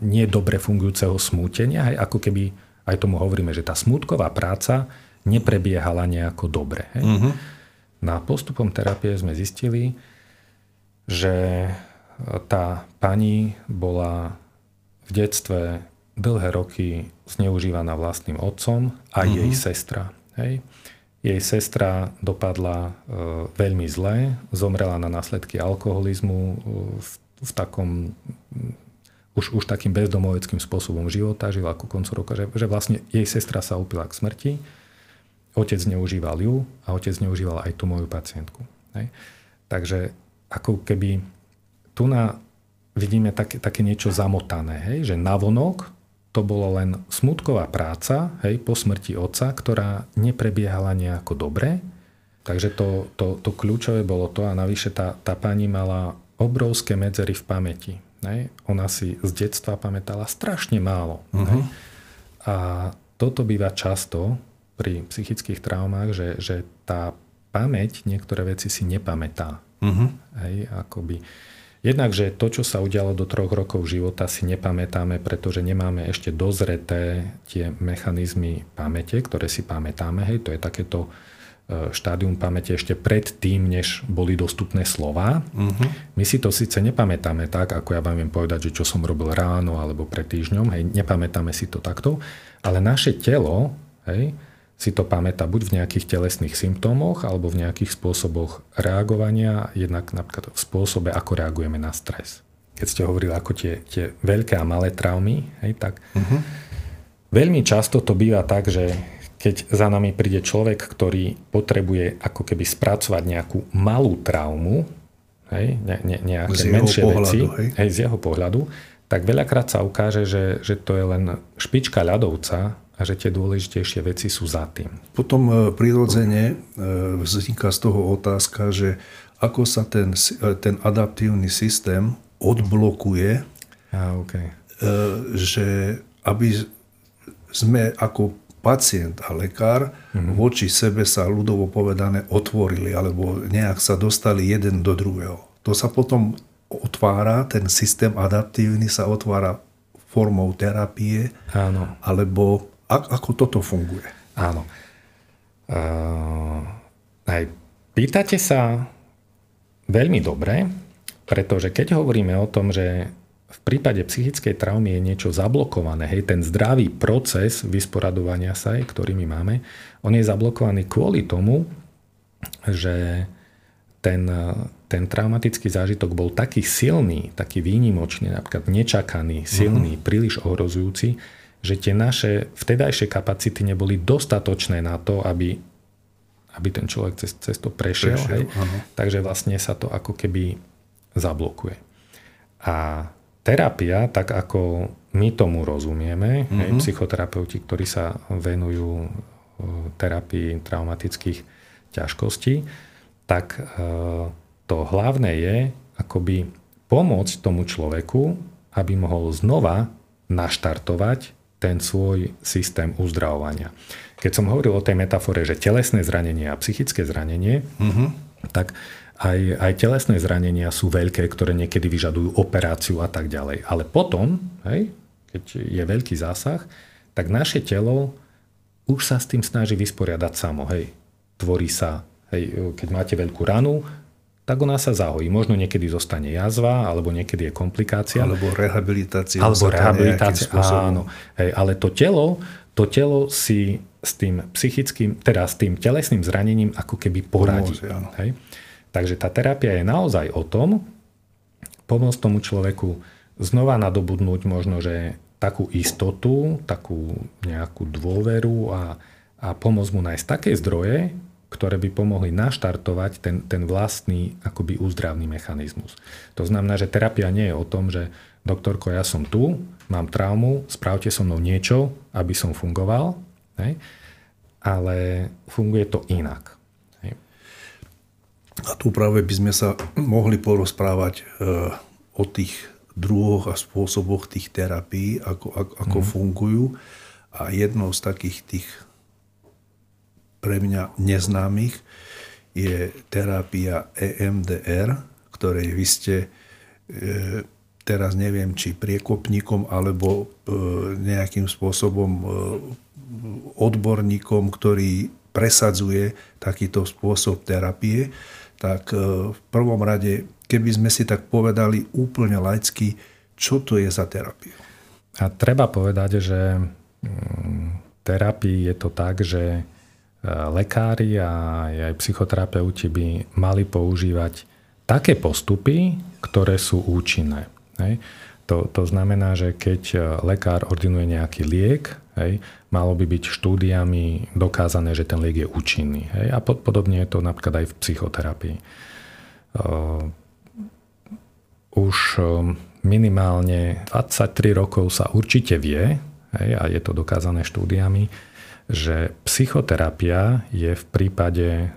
nedobre fungujúceho smútenia, hej, ako keby aj tomu hovoríme, že tá smútková práca neprebiehala nejako dobre. Hej. Na postupom terapie sme zistili, že tá pani bola v detstve dlhé roky zneužívaná vlastným otcom a mm-hmm. jej sestra. Hej. Jej sestra dopadla e, veľmi zle, zomrela na následky alkoholizmu e, v, v takom už, už takým bezdomoveckým spôsobom života, žila ku koncu roka, že, že vlastne jej sestra sa upila k smrti otec neužíval ju a otec neužíval aj tú moju pacientku. Hej. Takže ako keby tu na, vidíme také, také niečo zamotané, hej, že navonok to bolo len smutková práca hej, po smrti otca, ktorá neprebiehala nejako dobre, Takže to, to, to kľúčové bolo to a navyše tá, tá pani mala obrovské medzery v pamäti. Ne? Ona si z detstva pamätala strašne málo. Uh-huh. A toto býva často pri psychických traumách, že, že tá pamäť niektoré veci si nepamätá. Uh-huh. Hej, akoby. Jednak, že to, čo sa udialo do troch rokov života, si nepamätáme, pretože nemáme ešte dozreté tie mechanizmy pamäte, ktoré si pamätáme. Hej, to je takéto E, štádium pamäte ešte pred tým, než boli dostupné slova. Uh-huh. My si to síce nepamätáme tak, ako ja vám viem povedať, že čo som robil ráno alebo pred týždňom, hej, nepamätáme si to takto, ale naše telo hej, si to pamätá buď v nejakých telesných symptómoch alebo v nejakých spôsoboch reagovania, jednak napríklad v spôsobe, ako reagujeme na stres. Keď ste hovorili ako tie, tie veľké a malé traumy, hej, tak uh-huh. veľmi často to býva tak, že keď za nami príde človek, ktorý potrebuje ako keby spracovať nejakú malú traumu, hej, ne, ne, nejaké z menšie pohľadu, veci, hej. Hej, z jeho pohľadu, tak veľakrát sa ukáže, že, že to je len špička ľadovca a že tie dôležitejšie veci sú za tým. Potom e, prirodzene e, vzniká z toho otázka, že ako sa ten, e, ten adaptívny systém odblokuje, a, okay. že aby sme ako pacient a lekár mm-hmm. voči sebe sa ľudovo povedané otvorili alebo nejak sa dostali jeden do druhého. To sa potom otvára, ten systém adaptívny sa otvára formou terapie, Áno. alebo ako toto funguje? Áno. Uh, aj pýtate sa veľmi dobre, pretože keď hovoríme o tom, že v prípade psychickej traumy je niečo zablokované, hej, ten zdravý proces vysporadovania sa, ktorý my máme, on je zablokovaný kvôli tomu, že ten, ten traumatický zážitok bol taký silný, taký výnimočný, napríklad nečakaný, silný, uh-huh. príliš ohrozujúci, že tie naše vtedajšie kapacity neboli dostatočné na to, aby, aby ten človek cez, cez to prešiel. prešiel hej. Takže vlastne sa to ako keby zablokuje. A terapia, tak ako my tomu rozumieme, mm-hmm. hej, psychoterapeuti, ktorí sa venujú e, terapii traumatických ťažkostí, tak e, to hlavné je akoby pomôcť tomu človeku, aby mohol znova naštartovať ten svoj systém uzdravovania. Keď som hovoril o tej metafore, že telesné zranenie a psychické zranenie, mm-hmm. tak aj, aj telesné zranenia sú veľké, ktoré niekedy vyžadujú operáciu a tak ďalej. Ale potom, hej, keď je veľký zásah, tak naše telo už sa s tým snaží vysporiadať samo. Hej. Tvorí sa, hej, keď máte veľkú ranu, tak ona sa zahojí. Možno niekedy zostane jazva, alebo niekedy je komplikácia. Alebo rehabilitácia. Alebo rehabilitácia, áno. Hej, ale to telo, to telo si s tým psychickým, teda s tým telesným zranením ako keby poradí. Pomôže. Hej. Takže tá terapia je naozaj o tom, pomôcť tomu človeku znova nadobudnúť možno, že takú istotu, takú nejakú dôveru a, a pomôcť mu nájsť také zdroje, ktoré by pomohli naštartovať ten, ten vlastný akoby úzdravný mechanizmus. To znamená, že terapia nie je o tom, že doktorko, ja som tu, mám traumu, spravte so mnou niečo, aby som fungoval, hej? ale funguje to inak. A tu práve by sme sa mohli porozprávať e, o tých druhoch a spôsoboch tých terapií, ako, ako, ako mm. fungujú. A jednou z takých tých pre mňa neznámych je terapia EMDR, ktorej vy ste e, teraz neviem, či priekopníkom alebo e, nejakým spôsobom odborníkom, ktorý presadzuje takýto spôsob terapie tak e, v prvom rade, keby sme si tak povedali úplne laicky, čo to je za terapiu? A treba povedať, že mm, terapii je to tak, že e, lekári a aj psychoterapeuti by mali používať také postupy, ktoré sú účinné. Hej. To, to znamená, že keď e, lekár ordinuje nejaký liek, hej, malo by byť štúdiami dokázané, že ten liek je účinný. Hej, a pod, podobne je to napríklad aj v psychoterapii. Uh, už minimálne 23 rokov sa určite vie, hej, a je to dokázané štúdiami, že psychoterapia je v prípade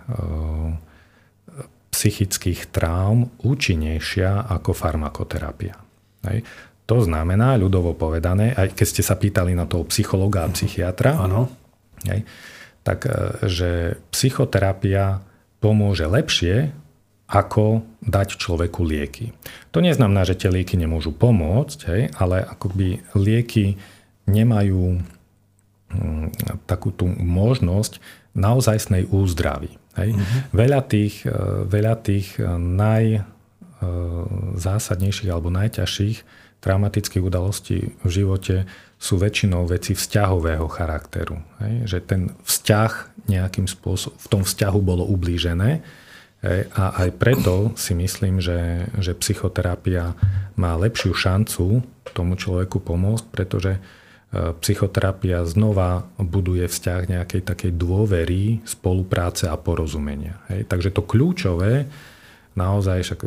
psychických traum účinnejšia ako farmakoterapia. Hej. To znamená, ľudovo povedané, aj keď ste sa pýtali na toho psychologa a psychiatra, Áno. Hej, tak e, že psychoterapia pomôže lepšie, ako dať človeku lieky. To neznamená, že tie lieky nemôžu pomôcť, hej, ale akoby lieky nemajú takú tú možnosť naozajstnej úzdravy. Hej. Uh-huh. Veľa tých, e, veľa tých e, najzásadnejších alebo najťažších traumatických udalostí v živote sú väčšinou veci vzťahového charakteru. Hej? Že ten vzťah nejakým spôsobom, v tom vzťahu bolo ublížené hej? a aj preto si myslím, že, že psychoterapia má lepšiu šancu tomu človeku pomôcť, pretože e, psychoterapia znova buduje vzťah nejakej takej dôvery, spolupráce a porozumenia. Hej? Takže to kľúčové, naozaj však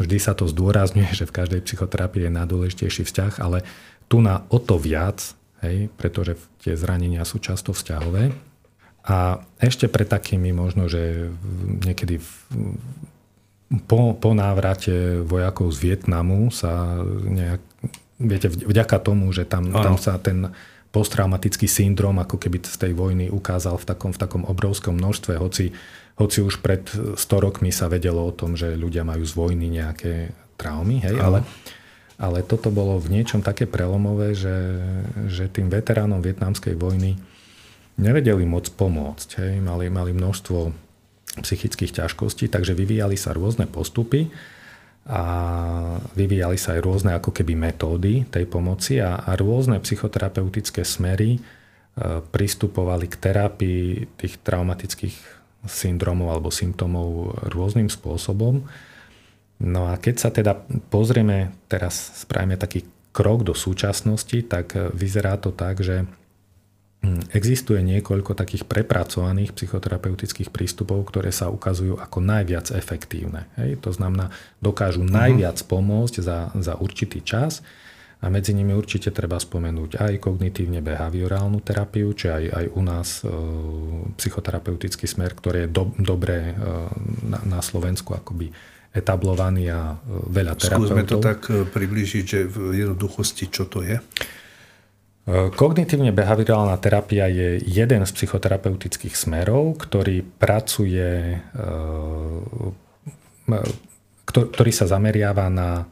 Vždy sa to zdôrazňuje, že v každej psychoterapii je najdôležitejší vzťah, ale tu na o to viac, hej, pretože tie zranenia sú často vzťahové. A ešte pre takými možno, že niekedy v, po, po návrate vojakov z Vietnamu sa nejak, viete, vďaka tomu, že tam, tam sa ten posttraumatický syndrom ako keby z tej vojny ukázal v takom, v takom obrovskom množstve, hoci hoci už pred 100 rokmi sa vedelo o tom, že ľudia majú z vojny nejaké traumy, hej, ale, ale toto bolo v niečom také prelomové, že, že tým veteránom vietnamskej vojny nevedeli moc pomôcť. Hej, mali, mali množstvo psychických ťažkostí, takže vyvíjali sa rôzne postupy a vyvíjali sa aj rôzne ako keby metódy tej pomoci a, a rôzne psychoterapeutické smery e, pristupovali k terapii tých traumatických syndromov alebo symptómov rôznym spôsobom. No a keď sa teda pozrieme, teraz spravíme taký krok do súčasnosti, tak vyzerá to tak, že existuje niekoľko takých prepracovaných psychoterapeutických prístupov, ktoré sa ukazujú ako najviac efektívne. Hej? To znamená, dokážu uh-huh. najviac pomôcť za, za určitý čas a medzi nimi určite treba spomenúť aj kognitívne behaviorálnu terapiu, či aj, aj u nás e, psychoterapeutický smer, ktorý je do, dobre e, na, na Slovensku akoby etablovaný a e, veľa terapeutov. Skúsme to tak e, približiť, že v jednoduchosti čo to je? E, kognitívne behaviorálna terapia je jeden z psychoterapeutických smerov, ktorý pracuje, ktorý sa zameriava na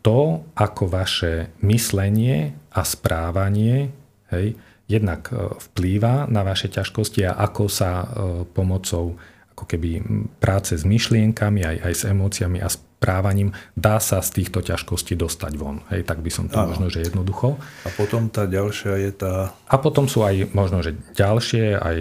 to, ako vaše myslenie a správanie hej, jednak e, vplýva na vaše ťažkosti a ako sa e, pomocou ako keby práce s myšlienkami, aj, aj s emóciami a správaním dá sa z týchto ťažkostí dostať von. Hej, tak by som to ano. možno, že jednoducho. A potom tá ďalšia je tá... A potom sú aj možno, že ďalšie, aj,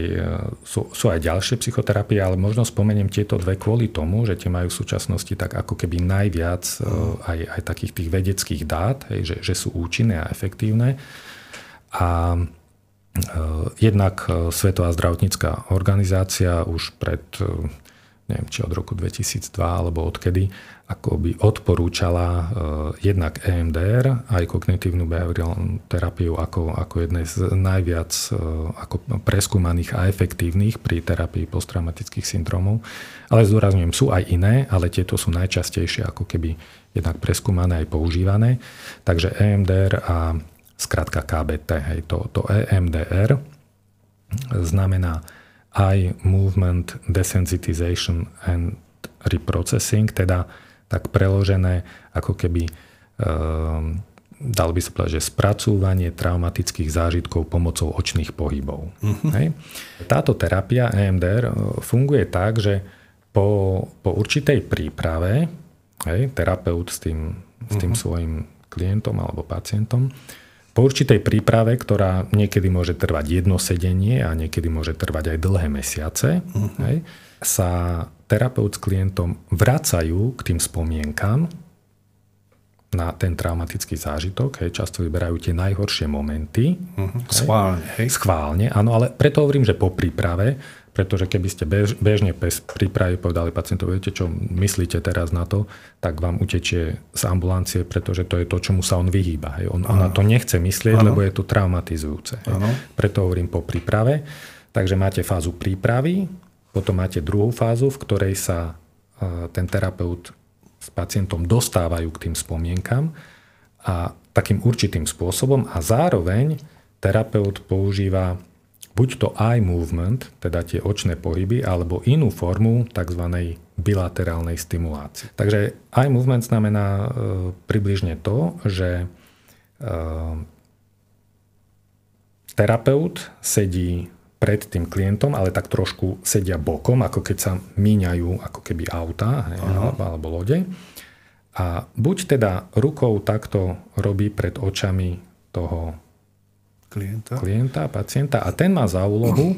sú, sú aj ďalšie psychoterapie, ale možno spomeniem tieto dve kvôli tomu, že tie majú v súčasnosti tak ako keby najviac uh. aj, aj takých tých vedeckých dát, hej, že, že sú účinné a efektívne. A e, jednak e, Svetová zdravotnícká organizácia už pred neviem, či od roku 2002 alebo odkedy, ako odporúčala jednak EMDR, aj kognitívnu behaviorálnu terapiu ako, ako jednej z najviac ako preskúmaných a efektívnych pri terapii posttraumatických syndromov. Ale zdôrazňujem, sú aj iné, ale tieto sú najčastejšie ako keby jednak preskúmané aj používané. Takže EMDR a skratka KBT, hej, to, to EMDR znamená Eye Movement Desensitization and Reprocessing, teda tak preložené ako keby um, dal by sa povedať, že spracúvanie traumatických zážitkov pomocou očných pohybov. Uh-huh. Hej. Táto terapia EMDR e, funguje tak, že po, po určitej príprave hej, terapeut s tým, s tým uh-huh. svojim klientom alebo pacientom po určitej príprave, ktorá niekedy môže trvať jedno sedenie a niekedy môže trvať aj dlhé mesiace, uh-huh. hej, sa terapeut s klientom vracajú k tým spomienkam na ten traumatický zážitok. Hej, často vyberajú tie najhoršie momenty. Uh-huh. Schválne. Hej. Schválne, áno, ale preto hovorím, že po príprave, pretože keby ste bež, bežne bez prípravy povedali pacientovi, viete čo, myslíte teraz na to, tak vám utečie z ambulancie, pretože to je to, čomu sa on vyhýba. Hej. On, on na to nechce myslieť, ano. lebo je to traumatizujúce. Hej. Preto hovorím po príprave. Takže máte fázu prípravy, potom máte druhú fázu, v ktorej sa ten terapeut s pacientom dostávajú k tým spomienkam a takým určitým spôsobom a zároveň terapeut používa buď to eye movement, teda tie očné pohyby, alebo inú formu tzv. bilaterálnej stimulácie. Takže eye movement znamená e, približne to, že e, terapeut sedí pred tým klientom, ale tak trošku sedia bokom, ako keď sa míňajú ako keby auta hej, alebo, alebo lode. A buď teda rukou takto robí pred očami toho klienta. klienta, pacienta a ten má za úlohu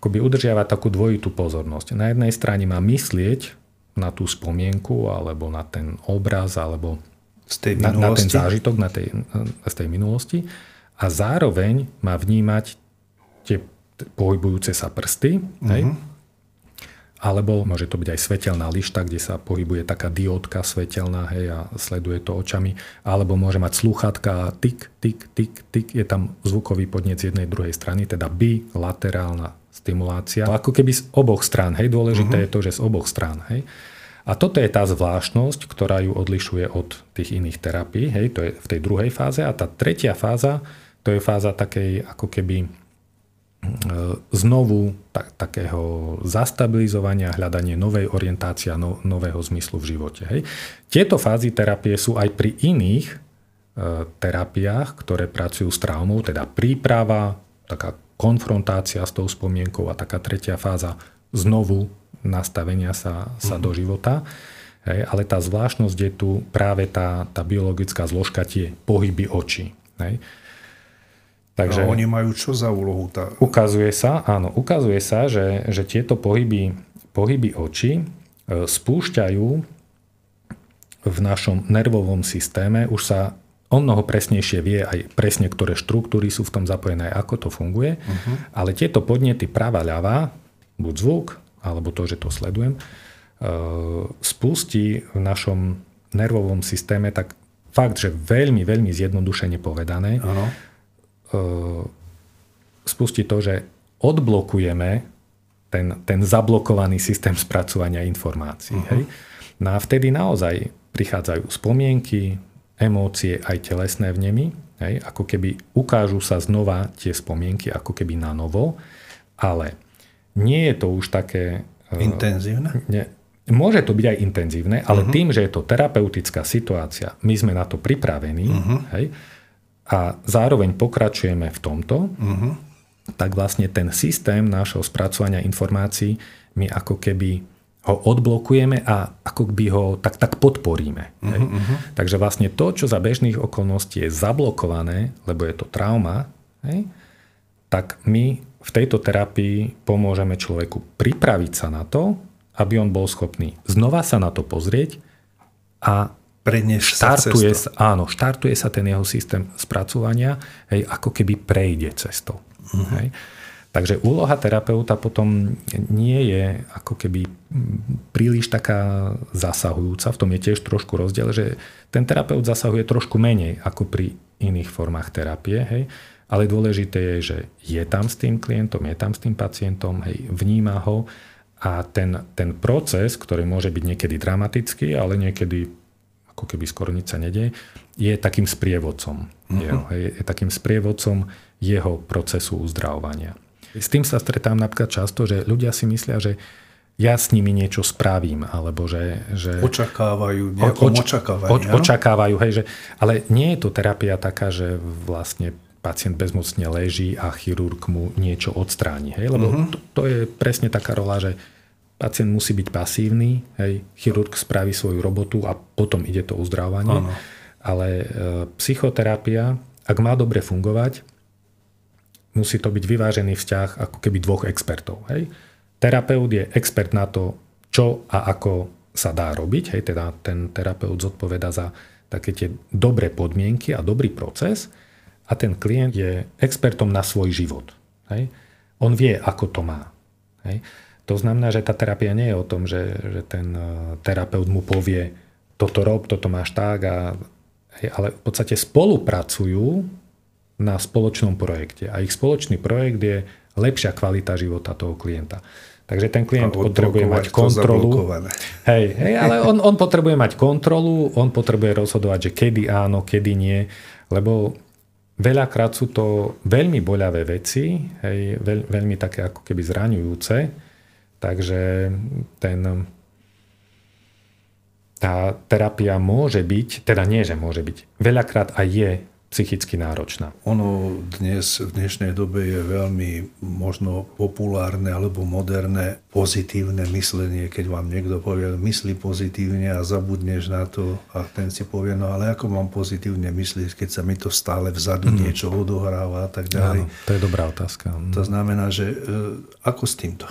akoby udržiavať takú dvojitú pozornosť. Na jednej strane má myslieť na tú spomienku alebo na ten obraz alebo z tej na, na ten zážitok na tej, z tej minulosti a zároveň má vnímať tie pohybujúce sa prsty, uh-huh. hej, mhm alebo môže to byť aj svetelná lišta, kde sa pohybuje taká diódka svetelná hej, a sleduje to očami. Alebo môže mať slúchatka a tik, tik, tik, tik. Je tam zvukový podnec z jednej druhej strany, teda bilaterálna stimulácia. Ako keby z oboch strán. Hej, dôležité uh-huh. je to, že z oboch strán. Hej. A toto je tá zvláštnosť, ktorá ju odlišuje od tých iných terapií. Hej, to je v tej druhej fáze. A tá tretia fáza, to je fáza takej ako keby znovu tak, takého zastabilizovania, hľadanie novej orientácie a no, nového zmyslu v živote. Hej. Tieto fázy terapie sú aj pri iných e, terapiách, ktoré pracujú s traumou, teda príprava, taká konfrontácia s tou spomienkou a taká tretia fáza znovu nastavenia sa, sa mm. do života. Hej, ale tá zvláštnosť je tu práve tá, tá biologická zložka, tie pohyby očí. Hej. Takže oni majú čo za úlohu? Tá... Ukazuje sa, áno, ukazuje sa, že, že tieto pohyby, pohyby očí e, spúšťajú v našom nervovom systéme, už sa o mnoho presnejšie vie aj presne, ktoré štruktúry sú v tom zapojené, ako to funguje, uh-huh. ale tieto podnety práva ľava, buď zvuk, alebo to, že to sledujem, e, spustí v našom nervovom systéme tak fakt, že veľmi, veľmi zjednodušene povedané, E, spustiť to, že odblokujeme ten, ten zablokovaný systém spracovania informácií. Uh-huh. Hej? No a vtedy naozaj prichádzajú spomienky, emócie, aj telesné vnemy, hej? ako keby ukážu sa znova tie spomienky, ako keby na novo, ale nie je to už také... E, intenzívne? Ne, môže to byť aj intenzívne, ale uh-huh. tým, že je to terapeutická situácia, my sme na to pripravení, uh-huh. hej, a zároveň pokračujeme v tomto, uh-huh. tak vlastne ten systém nášho spracovania informácií my ako keby ho odblokujeme a ako by ho tak, tak podporíme. Uh-huh, uh-huh. Takže vlastne to, čo za bežných okolností je zablokované, lebo je to trauma, hej, tak my v tejto terapii pomôžeme človeku pripraviť sa na to, aby on bol schopný znova sa na to pozrieť a prenieš štartuje sa, áno, štartuje sa ten jeho systém spracovania, hej, ako keby prejde cestou. Uh-huh. Hej. Takže úloha terapeuta potom nie je ako keby príliš taká zasahujúca. V tom je tiež trošku rozdiel, že ten terapeut zasahuje trošku menej ako pri iných formách terapie. Hej. Ale dôležité je, že je tam s tým klientom, je tam s tým pacientom, hej, vníma ho a ten, ten proces, ktorý môže byť niekedy dramatický, ale niekedy ako keby skoro nič sa nedie, je takým sprievodcom. Uh-huh. Jeho, je, je takým sprievodcom jeho procesu uzdravovania. S tým sa stretám napríklad často, že ľudia si myslia, že ja s nimi niečo spravím, alebo že... že očakávajú, nejakom oč, očakávajú. Oč, očakávajú, hej, že, ale nie je to terapia taká, že vlastne pacient bezmocne leží a chirurg mu niečo odstráni. Hej? Lebo uh-huh. to, to je presne taká rola, že Pacient musí byť pasívny, hej, chirurg spraví svoju robotu a potom ide to uzdravovanie. Ano. Ale e, psychoterapia, ak má dobre fungovať, musí to byť vyvážený vzťah ako keby dvoch expertov. Hej. Terapeut je expert na to, čo a ako sa dá robiť. Hej, teda ten terapeut zodpoveda za také tie dobré podmienky a dobrý proces a ten klient je expertom na svoj život. Hej. On vie, ako to má. Hej. To znamená, že tá terapia nie je o tom, že, že ten e, terapeut mu povie, toto rob, toto máš tak, a, ale v podstate spolupracujú na spoločnom projekte. A ich spoločný projekt je lepšia kvalita života toho klienta. Takže ten klient potrebuje mať kontrolu. Hej, hej, ale on, on potrebuje mať kontrolu, on potrebuje rozhodovať, že kedy áno, kedy nie, lebo veľakrát sú to veľmi boľavé veci, hej, veľ, veľmi také ako keby zraňujúce, takže ten, tá terapia môže byť, teda nie, že môže byť, veľakrát aj je psychicky náročná. Ono dnes, v dnešnej dobe je veľmi možno populárne alebo moderné pozitívne myslenie, keď vám niekto povie, myslí pozitívne a zabudneš na to a ten si povie, no ale ako mám pozitívne myslieť, keď sa mi to stále vzadu mm. niečo odohráva a tak ďalej. Áno, to je dobrá otázka. To znamená, že e, ako s týmto?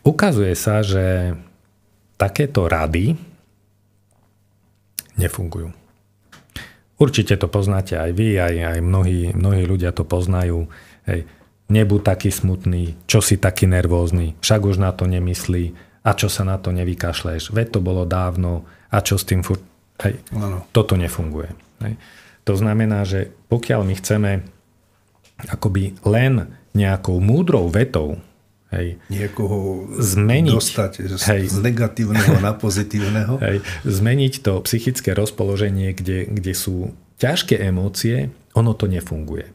Ukazuje sa, že takéto rady nefungujú. Určite to poznáte aj vy, aj, aj mnohí, mnohí ľudia to poznajú. Hej, nebuď taký smutný, čo si taký nervózny, však už na to nemyslí a čo sa na to nevykašleš, veď to bolo dávno a čo s tým furt... Hej, ano. toto nefunguje. Hej. To znamená, že pokiaľ my chceme akoby len nejakou múdrou vetou Hej. Niekoho zmeniť, dostať z, hej. z negatívneho na pozitívneho. Hej. Zmeniť to psychické rozpoloženie, kde, kde sú ťažké emócie, ono to nefunguje.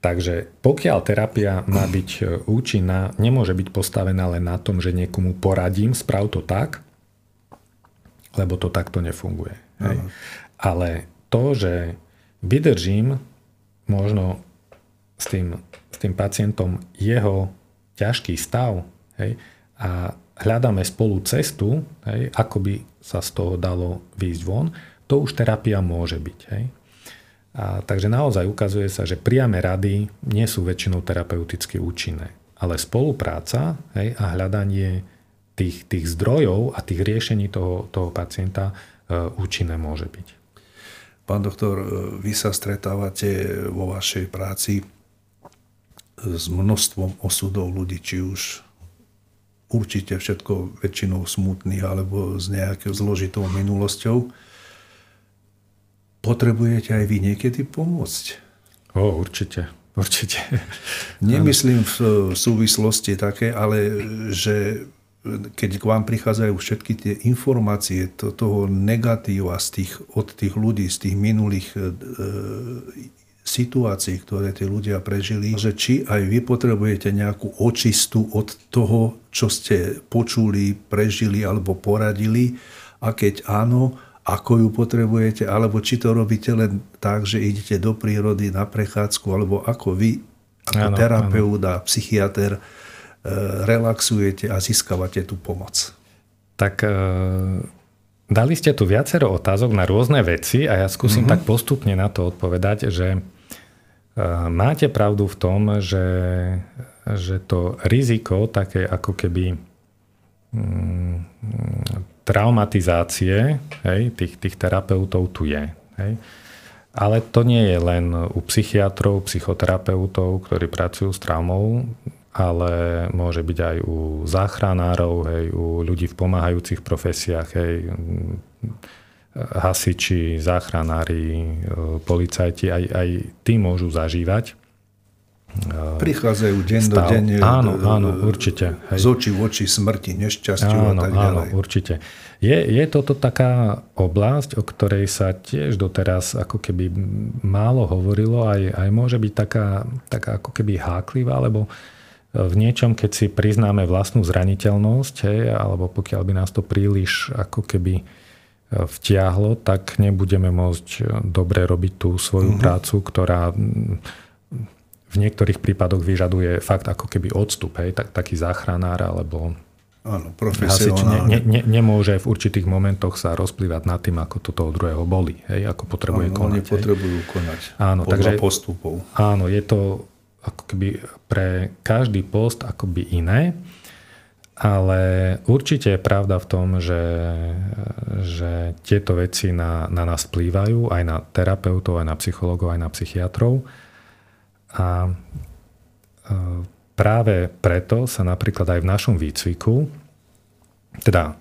Takže pokiaľ terapia má byť e, účinná, nemôže byť postavená len na tom, že niekomu poradím, sprav to tak, lebo to takto nefunguje. Hej. Ale to, že vydržím možno s tým, s tým pacientom jeho ťažký stav hej, a hľadáme spolu cestu, hej, ako by sa z toho dalo výjsť von, to už terapia môže byť. Hej. A, takže naozaj ukazuje sa, že priame rady nie sú väčšinou terapeuticky účinné, ale spolupráca hej, a hľadanie tých, tých zdrojov a tých riešení toho, toho pacienta e, účinné môže byť. Pán doktor, e, vy sa stretávate vo vašej práci s množstvom osudov ľudí, či už určite všetko väčšinou smutných alebo s nejakou zložitou minulosťou. Potrebujete aj vy niekedy pomôcť? O, určite. Určite. Nemyslím v súvislosti také, ale že keď k vám prichádzajú všetky tie informácie to, toho negatíva z tých, od tých ľudí, z tých minulých e, situácií, ktoré tí ľudia prežili, že či aj vy potrebujete nejakú očistu od toho, čo ste počuli, prežili alebo poradili? A keď áno, ako ju potrebujete, alebo či to robíte len tak, že idete do prírody na prechádzku, alebo ako vy, ako áno, terapeut a psychiatr, e, relaxujete a získavate tú pomoc. Tak e, dali ste tu viacero otázok na rôzne veci a ja skúsim mm-hmm. tak postupne na to odpovedať, že Máte pravdu v tom, že, že to riziko také ako keby mm, traumatizácie hej, tých, tých terapeutov tu je. Hej. Ale to nie je len u psychiatrov, psychoterapeutov, ktorí pracujú s traumou, ale môže byť aj u záchranárov, hej, u ľudí v pomáhajúcich profesiách, hej, hasiči, záchranári, e, policajti, aj, aj tí môžu zažívať. E, Prichádzajú deň stav. do denne. Áno, áno, určite. Hej. Z očí v oči smrti, nešťastiu áno, a tak ďalej. Áno, určite. Je, je toto taká oblasť, o ktorej sa tiež doteraz ako keby málo hovorilo, aj, aj môže byť taká, taká ako keby háklivá, lebo v niečom, keď si priznáme vlastnú zraniteľnosť, hej, alebo pokiaľ by nás to príliš ako keby vtiahlo, tak nebudeme môcť e, dobre robiť tú svoju mm-hmm. prácu, ktorá v niektorých prípadoch vyžaduje fakt ako keby odstup, hej, tak, taký záchranár alebo Áno, profesionálne. Ne, ne, nemôže v určitých momentoch sa rozplývať nad tým, ako to toho druhého boli, hej, ako potrebuje áno, konať. Oni potrebujú konať áno, podľa takže, postupov. Áno, je to ako keby pre každý post akoby iné. Ale určite je pravda v tom, že, že tieto veci na, na nás vplývajú, aj na terapeutov, aj na psychológov, aj na psychiatrov. A e, práve preto sa napríklad aj v našom výcviku, teda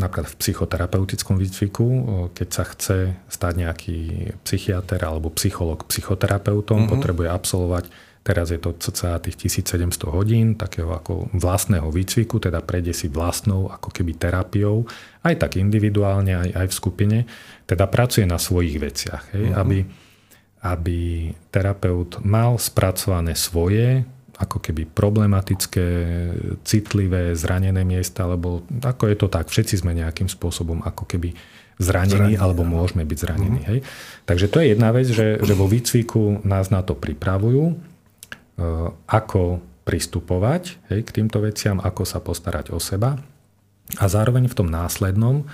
napríklad v psychoterapeutickom výcviku, keď sa chce stať nejaký psychiatr alebo psycholog psychoterapeutom, mm-hmm. potrebuje absolvovať Teraz je to cca tých 1700 hodín takého ako vlastného výcviku, teda prejde si vlastnou ako keby terapiou, aj tak individuálne, aj, aj v skupine. Teda pracuje na svojich veciach, hej, uh-huh. aby, aby terapeut mal spracované svoje ako keby problematické, citlivé, zranené miesta, lebo ako je to tak, všetci sme nejakým spôsobom ako keby zranení, Zranenie, alebo môžeme byť zranení. Uh-huh. Hej. Takže to je jedna vec, že, že vo výcviku nás na to pripravujú, ako pristupovať hej, k týmto veciam, ako sa postarať o seba. A zároveň v tom následnom e,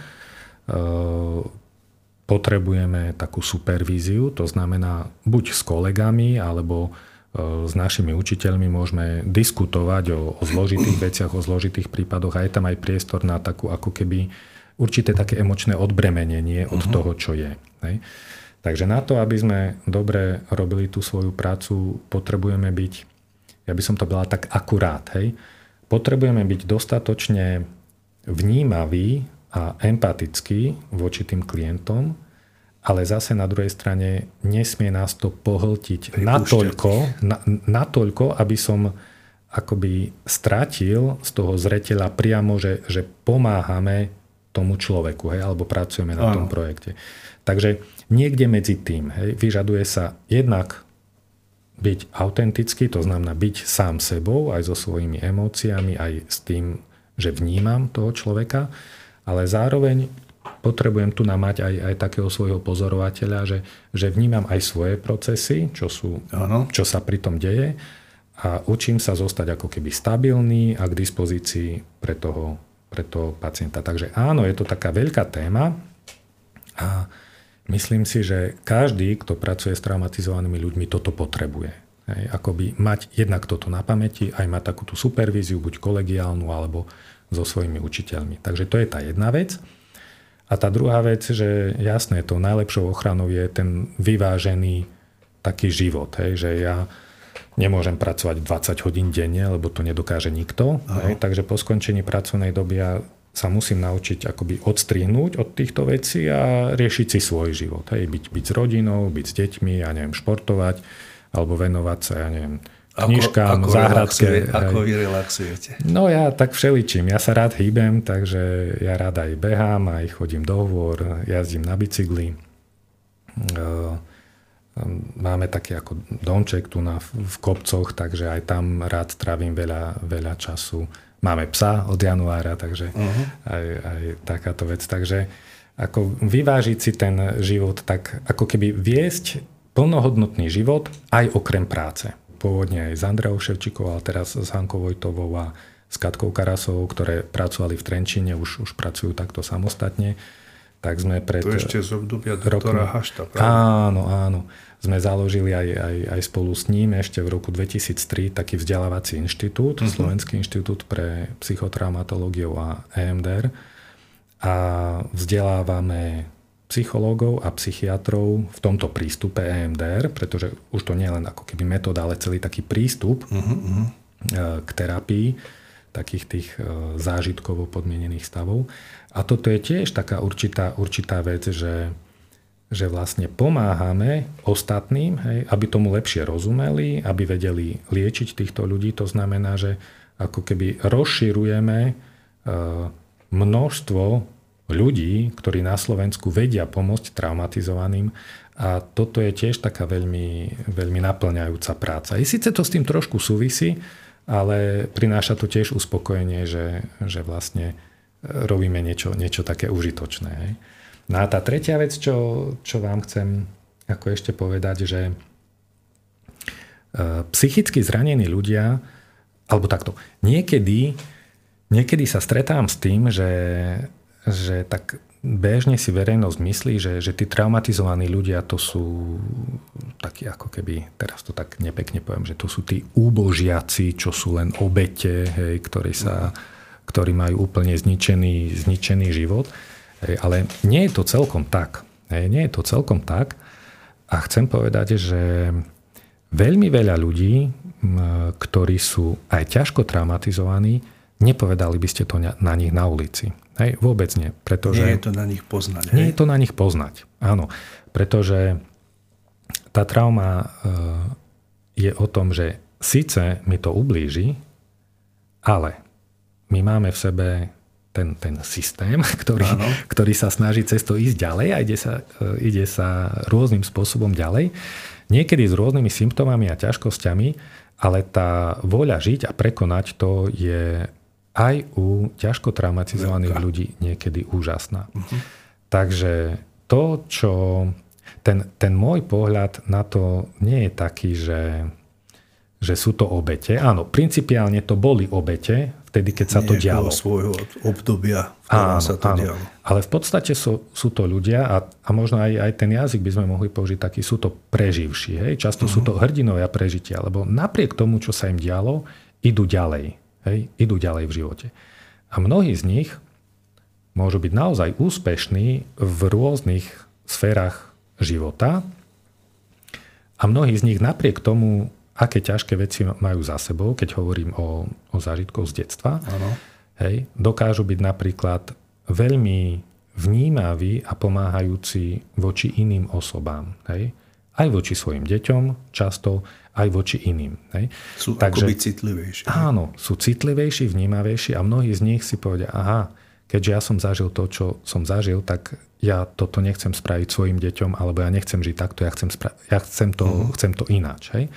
potrebujeme takú supervíziu, to znamená buď s kolegami, alebo e, s našimi učiteľmi môžeme diskutovať o, o zložitých veciach, o zložitých prípadoch a je tam aj priestor na takú ako keby určité také emočné odbremenenie od uh-huh. toho, čo je. Hej. Takže na to, aby sme dobre robili tú svoju prácu, potrebujeme byť, ja by som to bola tak akurát, hej, potrebujeme byť dostatočne vnímaví a empatickí voči tým klientom, ale zase na druhej strane nesmie nás to pohltiť natoľko, na, natoľko, aby som akoby stratil z toho zreteľa priamo, že, že pomáhame tomu človeku, hej, alebo pracujeme na Áno. tom projekte. Takže niekde medzi tým hej, vyžaduje sa jednak byť autentický, to znamená byť sám sebou, aj so svojimi emóciami, aj s tým, že vnímam toho človeka, ale zároveň potrebujem tu namať aj, aj takého svojho pozorovateľa, že, že vnímam aj svoje procesy, čo, sú, ano. čo sa pri tom deje a učím sa zostať ako keby stabilný a k dispozícii pre toho, pre toho pacienta. Takže áno, je to taká veľká téma a Myslím si, že každý, kto pracuje s traumatizovanými ľuďmi, toto potrebuje. Hej, akoby mať jednak toto na pamäti, aj mať takúto supervíziu, buď kolegiálnu, alebo so svojimi učiteľmi. Takže to je tá jedna vec. A tá druhá vec, že jasné, tou najlepšou ochranou je ten vyvážený taký život. Hej, že ja nemôžem pracovať 20 hodín denne, lebo to nedokáže nikto. Hej, takže po skončení pracovnej doby ja sa musím naučiť akoby odstrihnúť od týchto vecí a riešiť si svoj život. Hej, byť, byť s rodinou, byť s deťmi, ja neviem, športovať, alebo venovať sa, ja neviem, knižkám, ako, ako záhradke. Relaxuje, ako vy relaxujete? No ja tak všeličím. Ja sa rád hýbem, takže ja rád aj behám, aj chodím do hôr, jazdím na bicykli. Máme taký ako domček tu na, v kopcoch, takže aj tam rád trávim veľa, veľa času Máme psa od januára, takže uh-huh. aj, aj takáto vec. Takže ako vyvážiť si ten život tak, ako keby viesť plnohodnotný život aj okrem práce. Pôvodne aj s Andreou Ševčikovou, ale teraz s Hankou Vojtovou a s Katkou Karasovou, ktoré pracovali v Trenčine, už, už pracujú takto samostatne. Tak sme pred... To ešte z obdobia doktora Hašta, pravda? Áno, áno sme založili aj, aj, aj spolu s ním ešte v roku 2003 taký vzdelávací inštitút, uh-huh. Slovenský inštitút pre psychotraumatológiu a EMDR a vzdelávame psychológov a psychiatrov v tomto prístupe EMDR, pretože už to nie je len ako keby metóda, ale celý taký prístup uh-huh. k terapii takých tých e, zážitkovo podmienených stavov. A toto je tiež taká určitá, určitá vec, že že vlastne pomáhame ostatným, hej, aby tomu lepšie rozumeli, aby vedeli liečiť týchto ľudí. To znamená, že ako keby rozširujeme e, množstvo ľudí, ktorí na Slovensku vedia pomôcť traumatizovaným a toto je tiež taká veľmi, veľmi naplňajúca práca. I síce to s tým trošku súvisí, ale prináša to tiež uspokojenie, že, že vlastne robíme niečo, niečo také užitočné. Hej. No a tá tretia vec, čo, čo vám chcem ako ešte povedať, že e, psychicky zranení ľudia, alebo takto, niekedy, niekedy sa stretám s tým, že, že tak bežne si verejnosť myslí, že, že tí traumatizovaní ľudia to sú takí ako keby, teraz to tak nepekne poviem, že to sú tí úbožiaci, čo sú len obete, hej, ktorí, sa, ktorí majú úplne zničený, zničený život. Hej, ale nie je to celkom tak. Hej, nie je to celkom tak. A chcem povedať, že veľmi veľa ľudí, ktorí sú aj ťažko traumatizovaní, nepovedali by ste to na nich na ulici. Hej, vôbec nie. Pretože nie je to na nich poznať. Hej? Nie je to na nich poznať, áno. Pretože tá trauma e, je o tom, že síce mi to ublíži, ale my máme v sebe ten, ten systém, ktorý, ktorý sa snaží cez to ísť ďalej a ide sa, e, ide sa rôznym spôsobom ďalej. Niekedy s rôznymi symptómami a ťažkosťami, ale tá voľa žiť a prekonať to je aj u ťažko traumatizovaných Veľká. ľudí niekedy úžasná. Uh-huh. Takže to, čo... Ten, ten môj pohľad na to nie je taký, že, že sú to obete. Áno, principiálne to boli obete, vtedy, keď sa to dialo. svojho obdobia, v ktorom áno, sa to áno. dialo. Ale v podstate sú, sú to ľudia a, a možno aj, aj ten jazyk by sme mohli použiť taký, sú to preživší. Hej? Často uh-huh. sú to hrdinovia prežitia, lebo napriek tomu, čo sa im dialo, idú ďalej. Hej, idú ďalej v živote. A mnohí z nich môžu byť naozaj úspešní v rôznych sférach života a mnohí z nich napriek tomu, aké ťažké veci majú za sebou, keď hovorím o, o zážitkoch z detstva, ano. hej, dokážu byť napríklad veľmi vnímaví a pomáhajúci voči iným osobám. Hej? Aj voči svojim deťom často, aj voči iným. Hej. Sú Takže, akoby citlivejší. Áno, sú citlivejší, vnímavejší a mnohí z nich si povedia, aha, keďže ja som zažil to, čo som zažil, tak ja toto nechcem spraviť svojim deťom, alebo ja nechcem žiť takto, ja chcem, spra- ja chcem, to, uh-huh. chcem to ináč. Hej.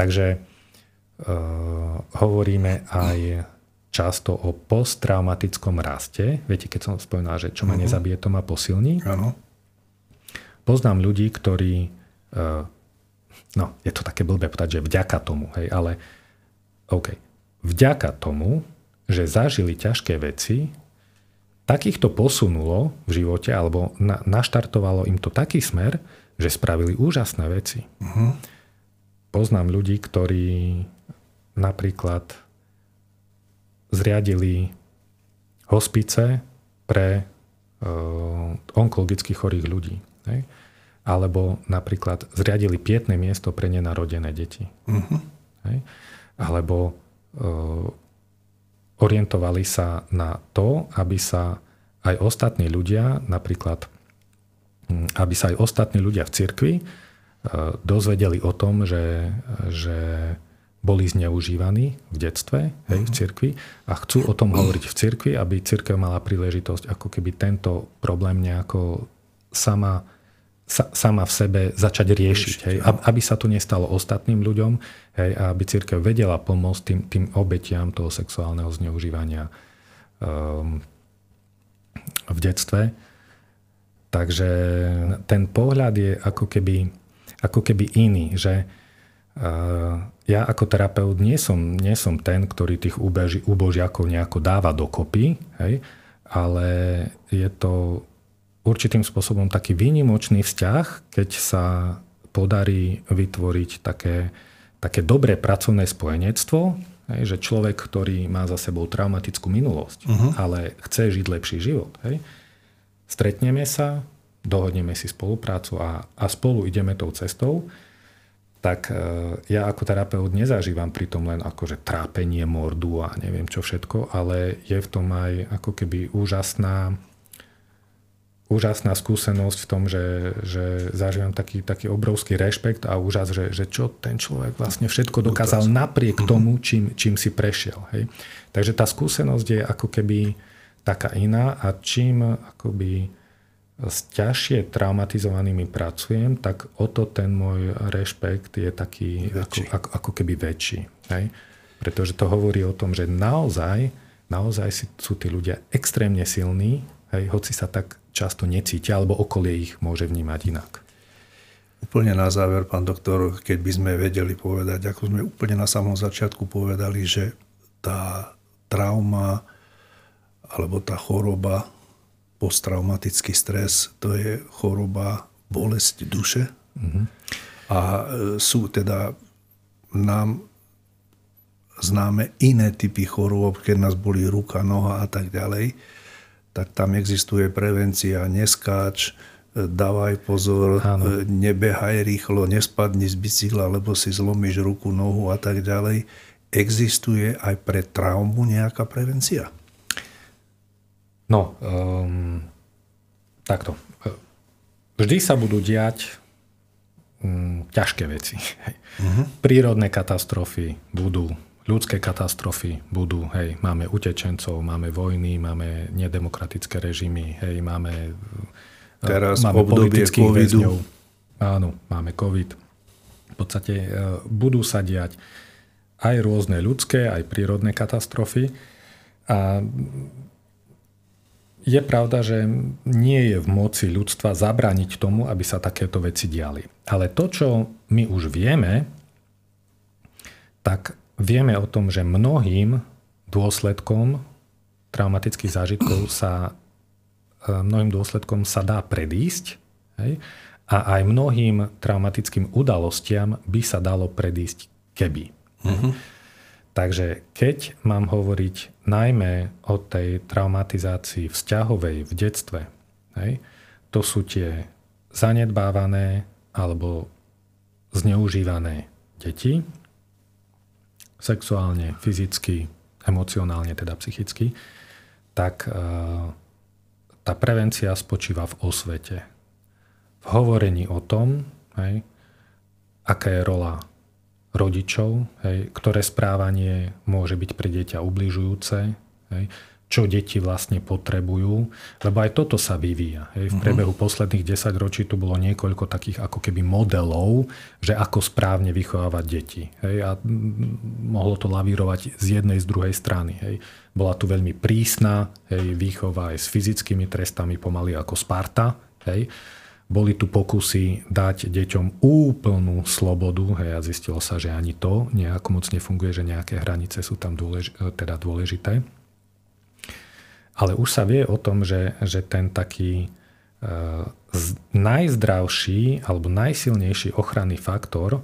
Takže uh, hovoríme aj často o posttraumatickom raste. Viete, keď som spomínal, že čo ma uh-huh. nezabije, to ma posilní. Áno. Poznám ľudí, ktorí uh, no, je to také blbé povedať, že vďaka tomu, hej, ale OK. Vďaka tomu, že zažili ťažké veci, takýchto posunulo v živote, alebo na, naštartovalo im to taký smer, že spravili úžasné veci. Uh-huh. Poznám ľudí, ktorí napríklad zriadili hospice pre uh, onkologicky chorých ľudí. Hej alebo napríklad zriadili pietné miesto pre nenarodené deti. Uh-huh. Hej? Alebo uh, orientovali sa na to, aby sa aj ostatní ľudia, napríklad aby sa aj ostatní ľudia v cirkvi dozvedeli o tom, že, že boli zneužívaní v detstve, hej, v cirkvi a chcú o tom hovoriť v cirkvi, aby cirkev mala príležitosť ako keby tento problém nejako sama sa, sama v sebe začať riešiť. Hej, aby sa to nestalo ostatným ľuďom hej, a aby církev vedela pomôcť tým, tým obetiam toho sexuálneho zneužívania um, v detstve. Takže ten pohľad je ako keby, ako keby iný, že uh, ja ako terapeut nie som, nie som ten, ktorý tých úbožiakov nejako dáva dokopy, hej, ale je to určitým spôsobom taký výnimočný vzťah, keď sa podarí vytvoriť také, také dobré pracovné spojenectvo, hej, že človek, ktorý má za sebou traumatickú minulosť, uh-huh. ale chce žiť lepší život, hej, stretneme sa, dohodneme si spoluprácu a, a spolu ideme tou cestou, tak e, ja ako terapeut nezažívam pri tom len akože trápenie mordu a neviem čo všetko, ale je v tom aj ako keby úžasná úžasná skúsenosť v tom, že, že zažívam taký, taký obrovský rešpekt a úžas, že, že čo ten človek vlastne všetko dokázal napriek mhm. tomu, čím, čím si prešiel. Hej. Takže tá skúsenosť je ako keby taká iná a čím akoby s ťažšie traumatizovanými pracujem, tak o to ten môj rešpekt je taký ako, ako, ako keby väčší. Hej. Pretože to hovorí o tom, že naozaj, naozaj sú tí ľudia extrémne silní, hej, hoci sa tak často necítia, alebo okolie ich môže vnímať inak. Úplne na záver, pán doktor, keď by sme vedeli povedať, ako sme úplne na samom začiatku povedali, že tá trauma alebo tá choroba, posttraumatický stres, to je choroba bolesť duše. Mm-hmm. A e, sú teda nám známe iné typy chorôb, keď nás boli ruka, noha a tak ďalej tak tam existuje prevencia, neskáč, dávaj pozor, Áno. nebehaj rýchlo, nespadni z bicykla, lebo si zlomíš ruku, nohu a tak ďalej. Existuje aj pre traumu nejaká prevencia? No, um, takto. Vždy sa budú diať um, ťažké veci. Uh-huh. Prírodné katastrofy budú, ľudské katastrofy budú, hej, máme utečencov, máme vojny, máme nedemokratické režimy, hej, máme, Teraz máme politických väzňov. Áno, máme COVID. V podstate uh, budú sa diať aj rôzne ľudské, aj prírodné katastrofy. A je pravda, že nie je v moci ľudstva zabrániť tomu, aby sa takéto veci diali. Ale to, čo my už vieme, tak vieme o tom, že mnohým dôsledkom traumatických zážitkov sa e, mnohým dôsledkom sa dá predísť hej? a aj mnohým traumatickým udalostiam by sa dalo predísť keby. Uh-huh. Takže keď mám hovoriť najmä o tej traumatizácii vzťahovej v detstve, hej, to sú tie zanedbávané alebo zneužívané deti, sexuálne, fyzicky, emocionálne, teda psychicky, tak e, tá prevencia spočíva v osvete. V hovorení o tom, hej, aká je rola rodičov, hej, ktoré správanie môže byť pre dieťa ubližujúce, hej, čo deti vlastne potrebujú, lebo aj toto sa vyvíja. Hej. V mhm. priebehu posledných 10 ročí tu bolo niekoľko takých ako keby modelov, že ako správne vychovávať deti. Hej. A mohlo to lavírovať z jednej, z druhej strany. Hej. Bola tu veľmi prísna hej, výchova aj s fyzickými trestami, pomaly ako Sparta. Hej boli tu pokusy dať deťom úplnú slobodu hej, a zistilo sa, že ani to nejako moc nefunguje, že nejaké hranice sú tam dôlež, teda dôležité. Ale už sa vie o tom, že, že ten taký uh, najzdravší alebo najsilnejší ochranný faktor,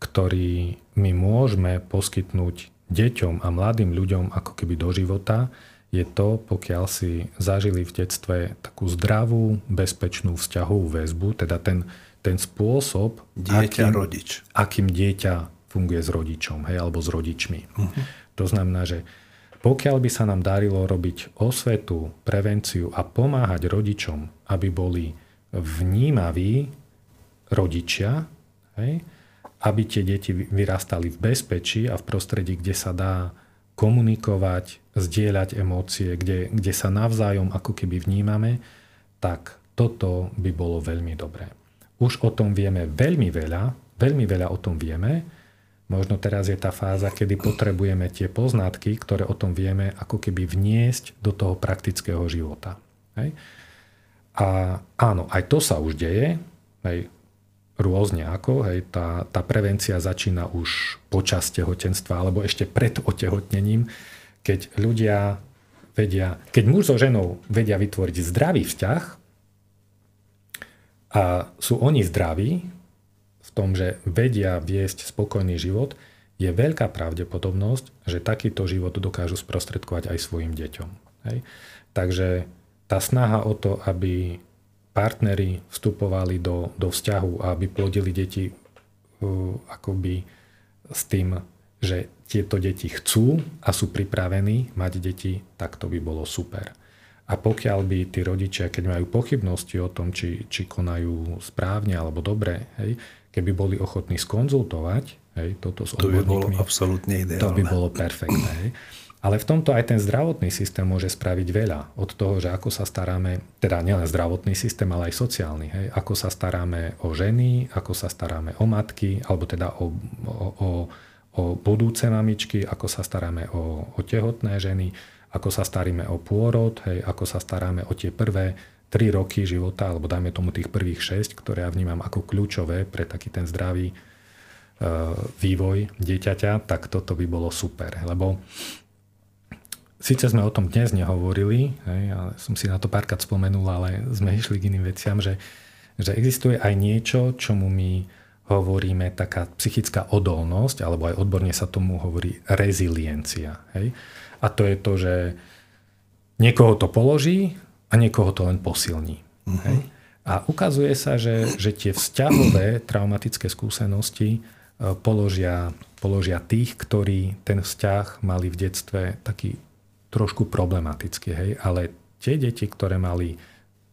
ktorý my môžeme poskytnúť deťom a mladým ľuďom ako keby do života, je to, pokiaľ si zažili v detstve takú zdravú, bezpečnú vzťahovú väzbu, teda ten, ten spôsob, dieťa, akým, rodič. akým dieťa funguje s rodičom, hej, alebo s rodičmi. Uh-huh. To znamená, že pokiaľ by sa nám darilo robiť osvetu, prevenciu a pomáhať rodičom, aby boli vnímaví rodičia, hej, aby tie deti vyrastali v bezpečí a v prostredí, kde sa dá komunikovať, zdieľať emócie, kde, kde sa navzájom ako keby vnímame, tak toto by bolo veľmi dobré. Už o tom vieme veľmi veľa, veľmi veľa o tom vieme. Možno teraz je tá fáza, kedy potrebujeme tie poznatky, ktoré o tom vieme, ako keby vniesť do toho praktického života. Hej? A áno, aj to sa už deje. Hej? Rôzne ako. Hej, tá, tá prevencia začína už počas tehotenstva alebo ešte pred otehotnením, keď ľudia vedia, keď muž so ženou vedia vytvoriť zdravý vzťah a sú oni zdraví v tom, že vedia viesť spokojný život, je veľká pravdepodobnosť, že takýto život dokážu sprostredkovať aj svojim deťom. Hej. Takže tá snaha o to, aby partnery vstupovali do, do vzťahu a aby plodili deti uh, akoby s tým, že tieto deti chcú a sú pripravení mať deti, tak to by bolo super. A pokiaľ by tí rodičia, keď majú pochybnosti o tom, či, či konajú správne alebo dobre, hej, keby boli ochotní skonzultovať hej, toto s to by bolo absolútne ideálne. To by bolo perfektné. Hej. Ale v tomto aj ten zdravotný systém môže spraviť veľa. Od toho, že ako sa staráme, teda nielen zdravotný systém, ale aj sociálny. Hej? Ako sa staráme o ženy, ako sa staráme o matky, alebo teda o, o, o, o budúce mamičky, ako sa staráme o, o tehotné ženy, ako sa staríme o pôrod, hej? ako sa staráme o tie prvé 3 roky života, alebo dajme tomu tých prvých 6, ktoré ja vnímam ako kľúčové pre taký ten zdravý e, vývoj dieťaťa, tak toto by bolo super. Lebo Sice sme o tom dnes nehovorili, hej, ale som si na to párkrát spomenul, ale sme išli k iným veciam, že, že existuje aj niečo, čomu my hovoríme taká psychická odolnosť, alebo aj odborne sa tomu hovorí reziliencia. Hej. A to je to, že niekoho to položí a niekoho to len posilní. Uh-huh. Hej. A ukazuje sa, že, že tie vzťahové traumatické skúsenosti e, položia, položia tých, ktorí ten vzťah mali v detstve taký trošku problematický. Hej? Ale tie deti, ktoré mali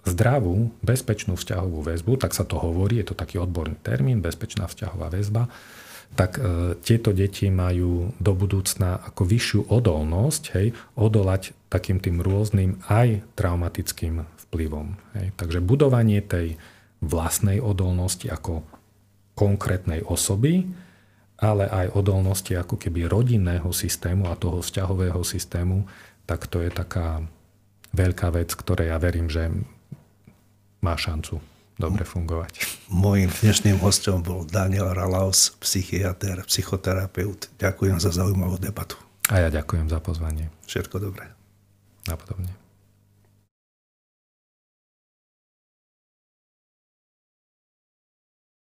zdravú, bezpečnú vzťahovú väzbu, tak sa to hovorí, je to taký odborný termín, bezpečná vzťahová väzba, tak e, tieto deti majú do budúcna ako vyššiu odolnosť, hej, odolať takým tým rôznym aj traumatickým vplyvom. Hej. Takže budovanie tej vlastnej odolnosti ako konkrétnej osoby, ale aj odolnosti ako keby rodinného systému a toho vzťahového systému, tak to je taká veľká vec, ktorej ja verím, že má šancu dobre fungovať. Mojím dnešným hostom bol Daniel Ralaus, psychiatr, psychoterapeut. Ďakujem za zaujímavú debatu. A ja ďakujem za pozvanie. Všetko dobré. Napodobne.